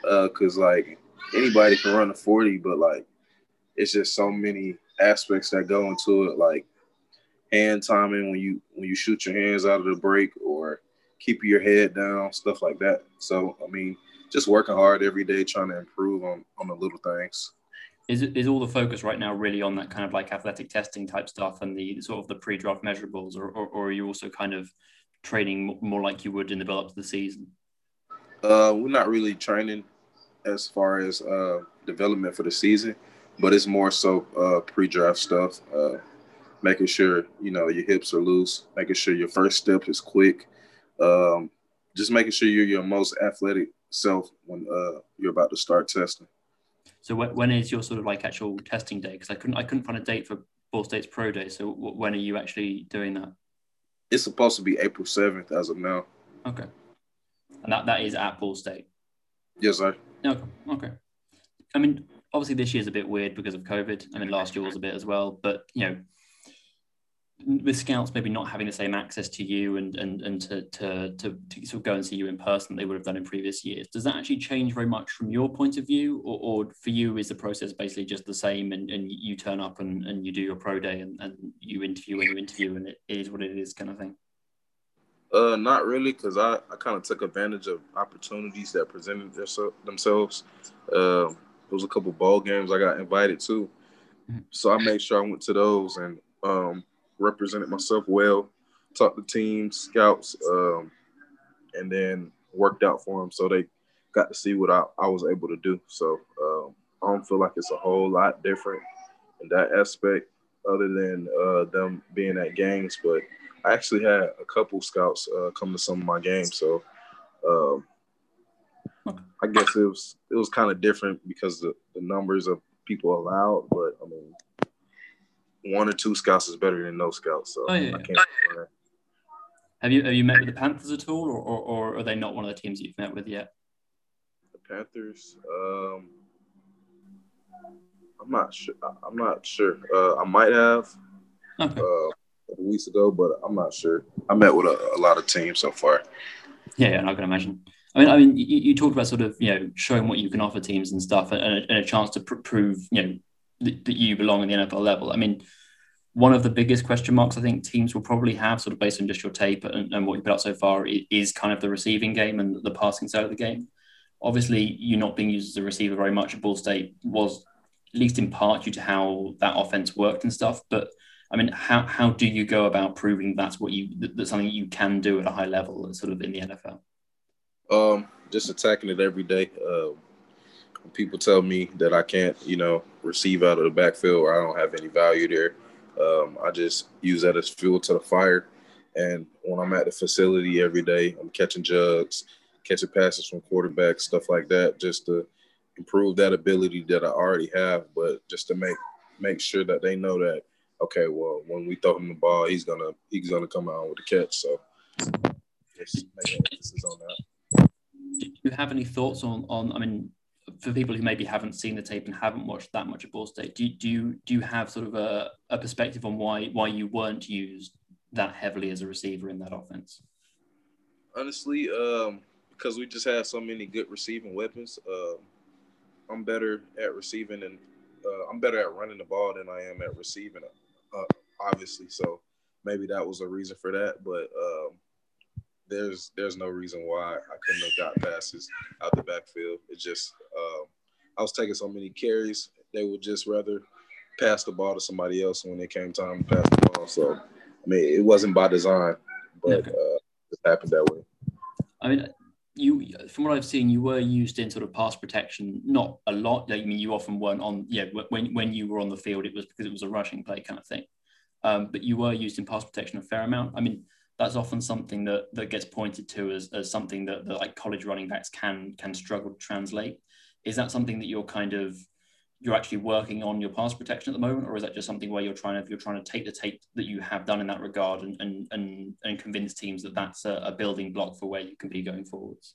uh, cause like anybody can run a forty, but like it's just so many aspects that go into it, like hand timing when you when you shoot your hands out of the break or keeping your head down, stuff like that. So I mean, just working hard every day, trying to improve on on the little things. Is it is all the focus right now really on that kind of like athletic testing type stuff and the sort of the pre-draft measurables, or or, or are you also kind of training more like you would in the build up to the season? Uh, we're not really training as far as uh, development for the season but it's more so uh, pre-draft stuff, uh, making sure you know your hips are loose, making sure your first step is quick, um, just making sure you're your most athletic self when uh, you're about to start testing. So when, when is your sort of like actual testing day? Because I couldn't I couldn't find a date for Ball State's pro day. So when are you actually doing that? It's supposed to be April seventh as of now. Okay, and that that is at Ball State. Yes, sir. Okay. Okay. I mean, obviously this year's a bit weird because of COVID. I mean, last year was a bit as well, but you know, with scouts maybe not having the same access to you and and and to to to, to sort of go and see you in person they would have done in previous years does that actually change very much from your point of view or, or for you is the process basically just the same and, and you turn up and, and you do your pro day and, and you interview when you interview and it is what it is kind of thing uh not really because i i kind of took advantage of opportunities that presented themselves uh, there was a couple ball games i got invited to mm-hmm. so i made sure i went to those and um represented myself well, talked to teams, scouts, um, and then worked out for them. So they got to see what I, I was able to do. So um, I don't feel like it's a whole lot different in that aspect, other than uh, them being at games. But I actually had a couple scouts uh, come to some of my games. So um, I guess it was it was kind of different because the, the numbers of people allowed. But I mean, one or two scouts is better than no scouts. So oh, yeah, I can't. Have you have you met with the Panthers at all, or, or, or are they not one of the teams you've met with yet? The Panthers. Um, I'm not sure. I'm not sure. Uh, I might have. Okay. Uh, weeks ago, but I'm not sure. I met with a, a lot of teams so far. Yeah, yeah, I can imagine. I mean, I mean, you, you, talked about sort of you know showing what you can offer teams and stuff, and, and, a, and a, chance to pr- prove you know that, that you belong in the NFL level. I mean, one of the biggest question marks I think teams will probably have, sort of based on just your tape and, and what you've put out so far, is kind of the receiving game and the passing side of the game. Obviously, you not being used as a receiver very much at Ball State was at least in part due to how that offense worked and stuff. But I mean, how how do you go about proving that's what you that's something you can do at a high level, sort of in the NFL? Um, just attacking it every day. Uh, people tell me that I can't, you know, receive out of the backfield or I don't have any value there, um, I just use that as fuel to the fire. And when I'm at the facility every day, I'm catching jugs, catching passes from quarterbacks, stuff like that, just to improve that ability that I already have, but just to make make sure that they know that okay, well, when we throw him the ball, he's gonna he's gonna come out with a catch. So just make emphasis on that. Do you have any thoughts on on? I mean, for people who maybe haven't seen the tape and haven't watched that much of Ball State, do, do you do you have sort of a, a perspective on why why you weren't used that heavily as a receiver in that offense? Honestly, um, because we just have so many good receiving weapons. Uh, I'm better at receiving and uh, I'm better at running the ball than I am at receiving. Uh, obviously, so maybe that was a reason for that. But um, there's there's no reason why I couldn't have got passes out the backfield. It's just um, I was taking so many carries, they would just rather pass the ball to somebody else when it came time to pass the ball. So I mean, it wasn't by design, but uh, it happened that way. I mean, you from what I've seen, you were used in sort of pass protection, not a lot. I mean, you often weren't on. Yeah, when when you were on the field, it was because it was a rushing play kind of thing. Um, but you were used in pass protection a fair amount. I mean, that's often something that that gets pointed to as, as something that, that like college running backs can can struggle to translate. Is that something that you're kind of you're actually working on your pass protection at the moment, or is that just something where you're trying to you're trying to take the tape that you have done in that regard and and and, and convince teams that that's a, a building block for where you can be going forwards?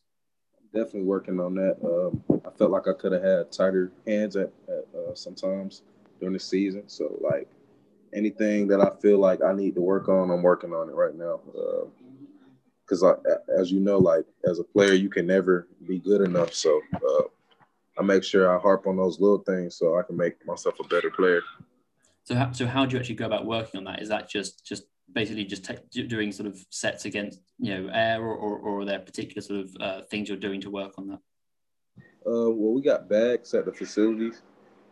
Definitely working on that. Um, I felt like I could have had tighter hands at, at uh, sometimes during the season. So like anything that I feel like I need to work on, I'm working on it right now. Because uh, as you know, like as a player, you can never be good enough. So uh, I make sure I harp on those little things so I can make myself a better player. So how, so how do you actually go about working on that? Is that just just basically just t- doing sort of sets against you know air, or, or, or are there particular sort of uh, things you're doing to work on that? Uh, well, we got bags at the facilities,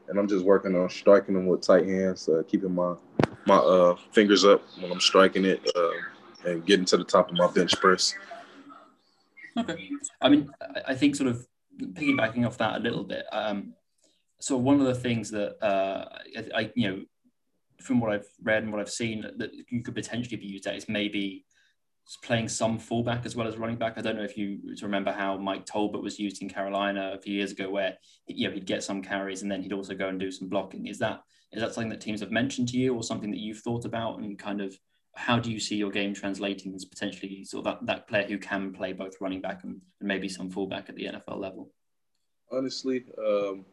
and I'm just working on striking them with tight hands, uh, keeping my my uh, fingers up when I'm striking it, uh, and getting to the top of my bench press. Okay, I mean, I think sort of piggybacking off that a little bit. Um, so one of the things that uh, I, I, you know, from what I've read and what I've seen, that you could potentially be used at is maybe playing some fullback as well as running back. I don't know if you remember how Mike Tolbert was used in Carolina a few years ago, where you know he'd get some carries and then he'd also go and do some blocking. Is that is that something that teams have mentioned to you, or something that you've thought about, and kind of how do you see your game translating as potentially sort of that, that player who can play both running back and, and maybe some fullback at the NFL level? Honestly, um,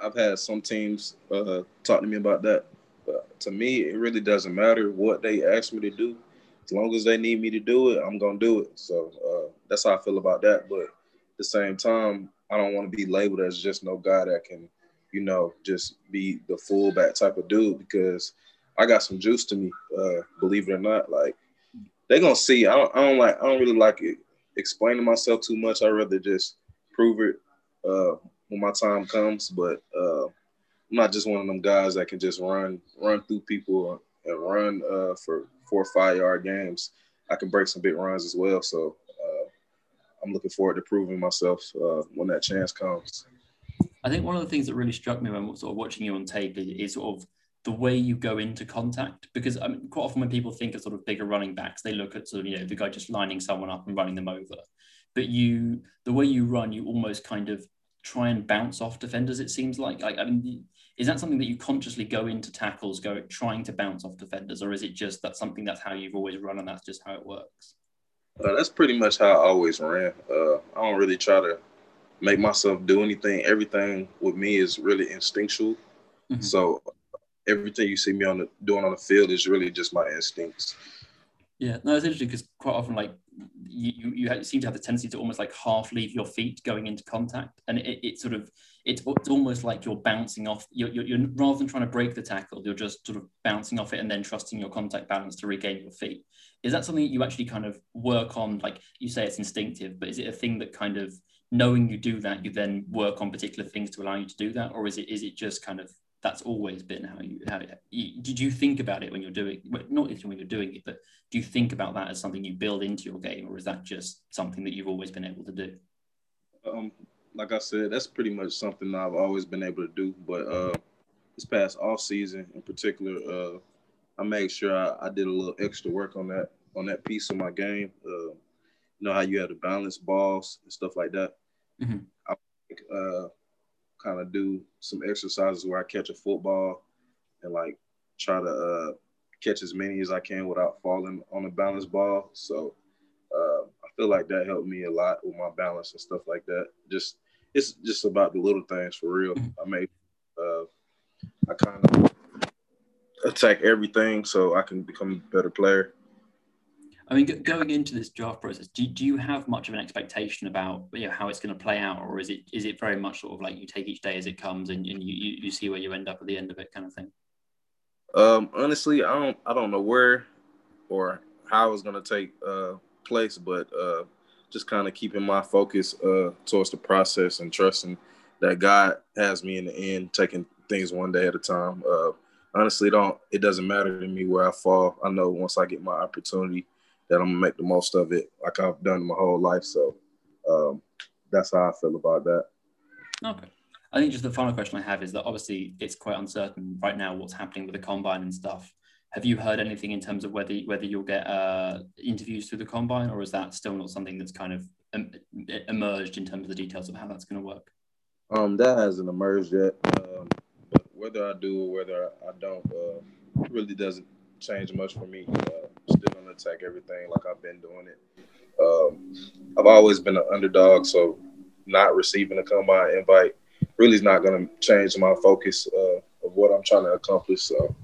I've had some teams uh, talk to me about that. But to me, it really doesn't matter what they ask me to do. As long as they need me to do it, I'm gonna do it. So uh, that's how I feel about that. But at the same time, I don't want to be labeled as just no guy that can, you know, just be the fullback type of dude because I got some juice to me. Uh, believe it or not, like they gonna see. I don't, I don't like. I don't really like it explaining myself too much. I rather just prove it uh, when my time comes. But uh, I'm not just one of them guys that can just run run through people and run uh, for four or five yard games. I can break some big runs as well. So uh, I'm looking forward to proving myself uh, when that chance comes. I think one of the things that really struck me when sort of watching you on tape is sort of the way you go into contact because I mean, quite often when people think of sort of bigger running backs, they look at sort of you know the guy just lining someone up and running them over. But you, the way you run, you almost kind of try and bounce off defenders. It seems like, like I mean, is that something that you consciously go into tackles, go trying to bounce off defenders, or is it just that something that's how you've always run and that's just how it works? Uh, that's pretty much how I always ran. Uh, I don't really try to make myself do anything. Everything with me is really instinctual. Mm-hmm. So everything you see me on the doing on the field is really just my instincts. Yeah, no, it's interesting because quite often, like you, you seem to have the tendency to almost like half leave your feet going into contact, and it, it sort of it's, it's almost like you're bouncing off. You're, you're, you're, rather than trying to break the tackle, you're just sort of bouncing off it and then trusting your contact balance to regain your feet. Is that something that you actually kind of work on? Like you say, it's instinctive, but is it a thing that kind of knowing you do that, you then work on particular things to allow you to do that, or is it is it just kind of that's always been how you how you, did you think about it when you're doing not when you're doing it but do you think about that as something you build into your game or is that just something that you've always been able to do? Um like i said that's pretty much something i've always been able to do but uh this past off season in particular uh i made sure I, I, did a little extra work on that on that piece of my game. Uh you know how you have to balance balls and stuff like that? Mm-hmm. I, uh kind of do some exercises where I catch a football and like try to uh, catch as many as I can without falling on a balance ball. So uh, I feel like that helped me a lot with my balance and stuff like that. Just it's just about the little things for real. Mm-hmm. I made uh, I kind of attack everything so I can become a better player. I mean, going into this draft process, do, do you have much of an expectation about you know, how it's going to play out, or is it is it very much sort of like you take each day as it comes and, and you, you see where you end up at the end of it, kind of thing? Um, honestly, I don't I don't know where or how it's going to take uh, place, but uh, just kind of keeping my focus uh, towards the process and trusting that God has me in the end, taking things one day at a time. Uh, honestly, don't it doesn't matter to me where I fall. I know once I get my opportunity that I'm gonna make the most of it, like I've done my whole life. So um, that's how I feel about that. Okay. I think just the final question I have is that obviously it's quite uncertain right now what's happening with the combine and stuff. Have you heard anything in terms of whether whether you'll get uh, interviews through the combine, or is that still not something that's kind of emerged in terms of the details of how that's going to work? Um, that hasn't emerged yet. Um, but whether I do or whether I don't, uh, really doesn't change much for me. Uh, attack everything like I've been doing it. Um, I've always been an underdog, so not receiving a combine invite really is not gonna change my focus uh, of what I'm trying to accomplish. So.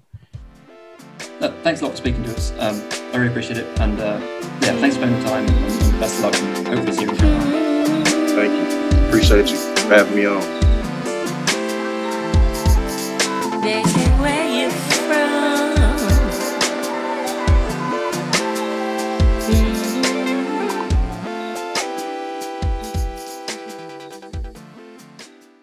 Uh, thanks a lot for speaking to us. Um, I really appreciate it, and uh, yeah, thanks for spending the time. And best of luck, and hopefully see you around. Thank you. Appreciate you having me on.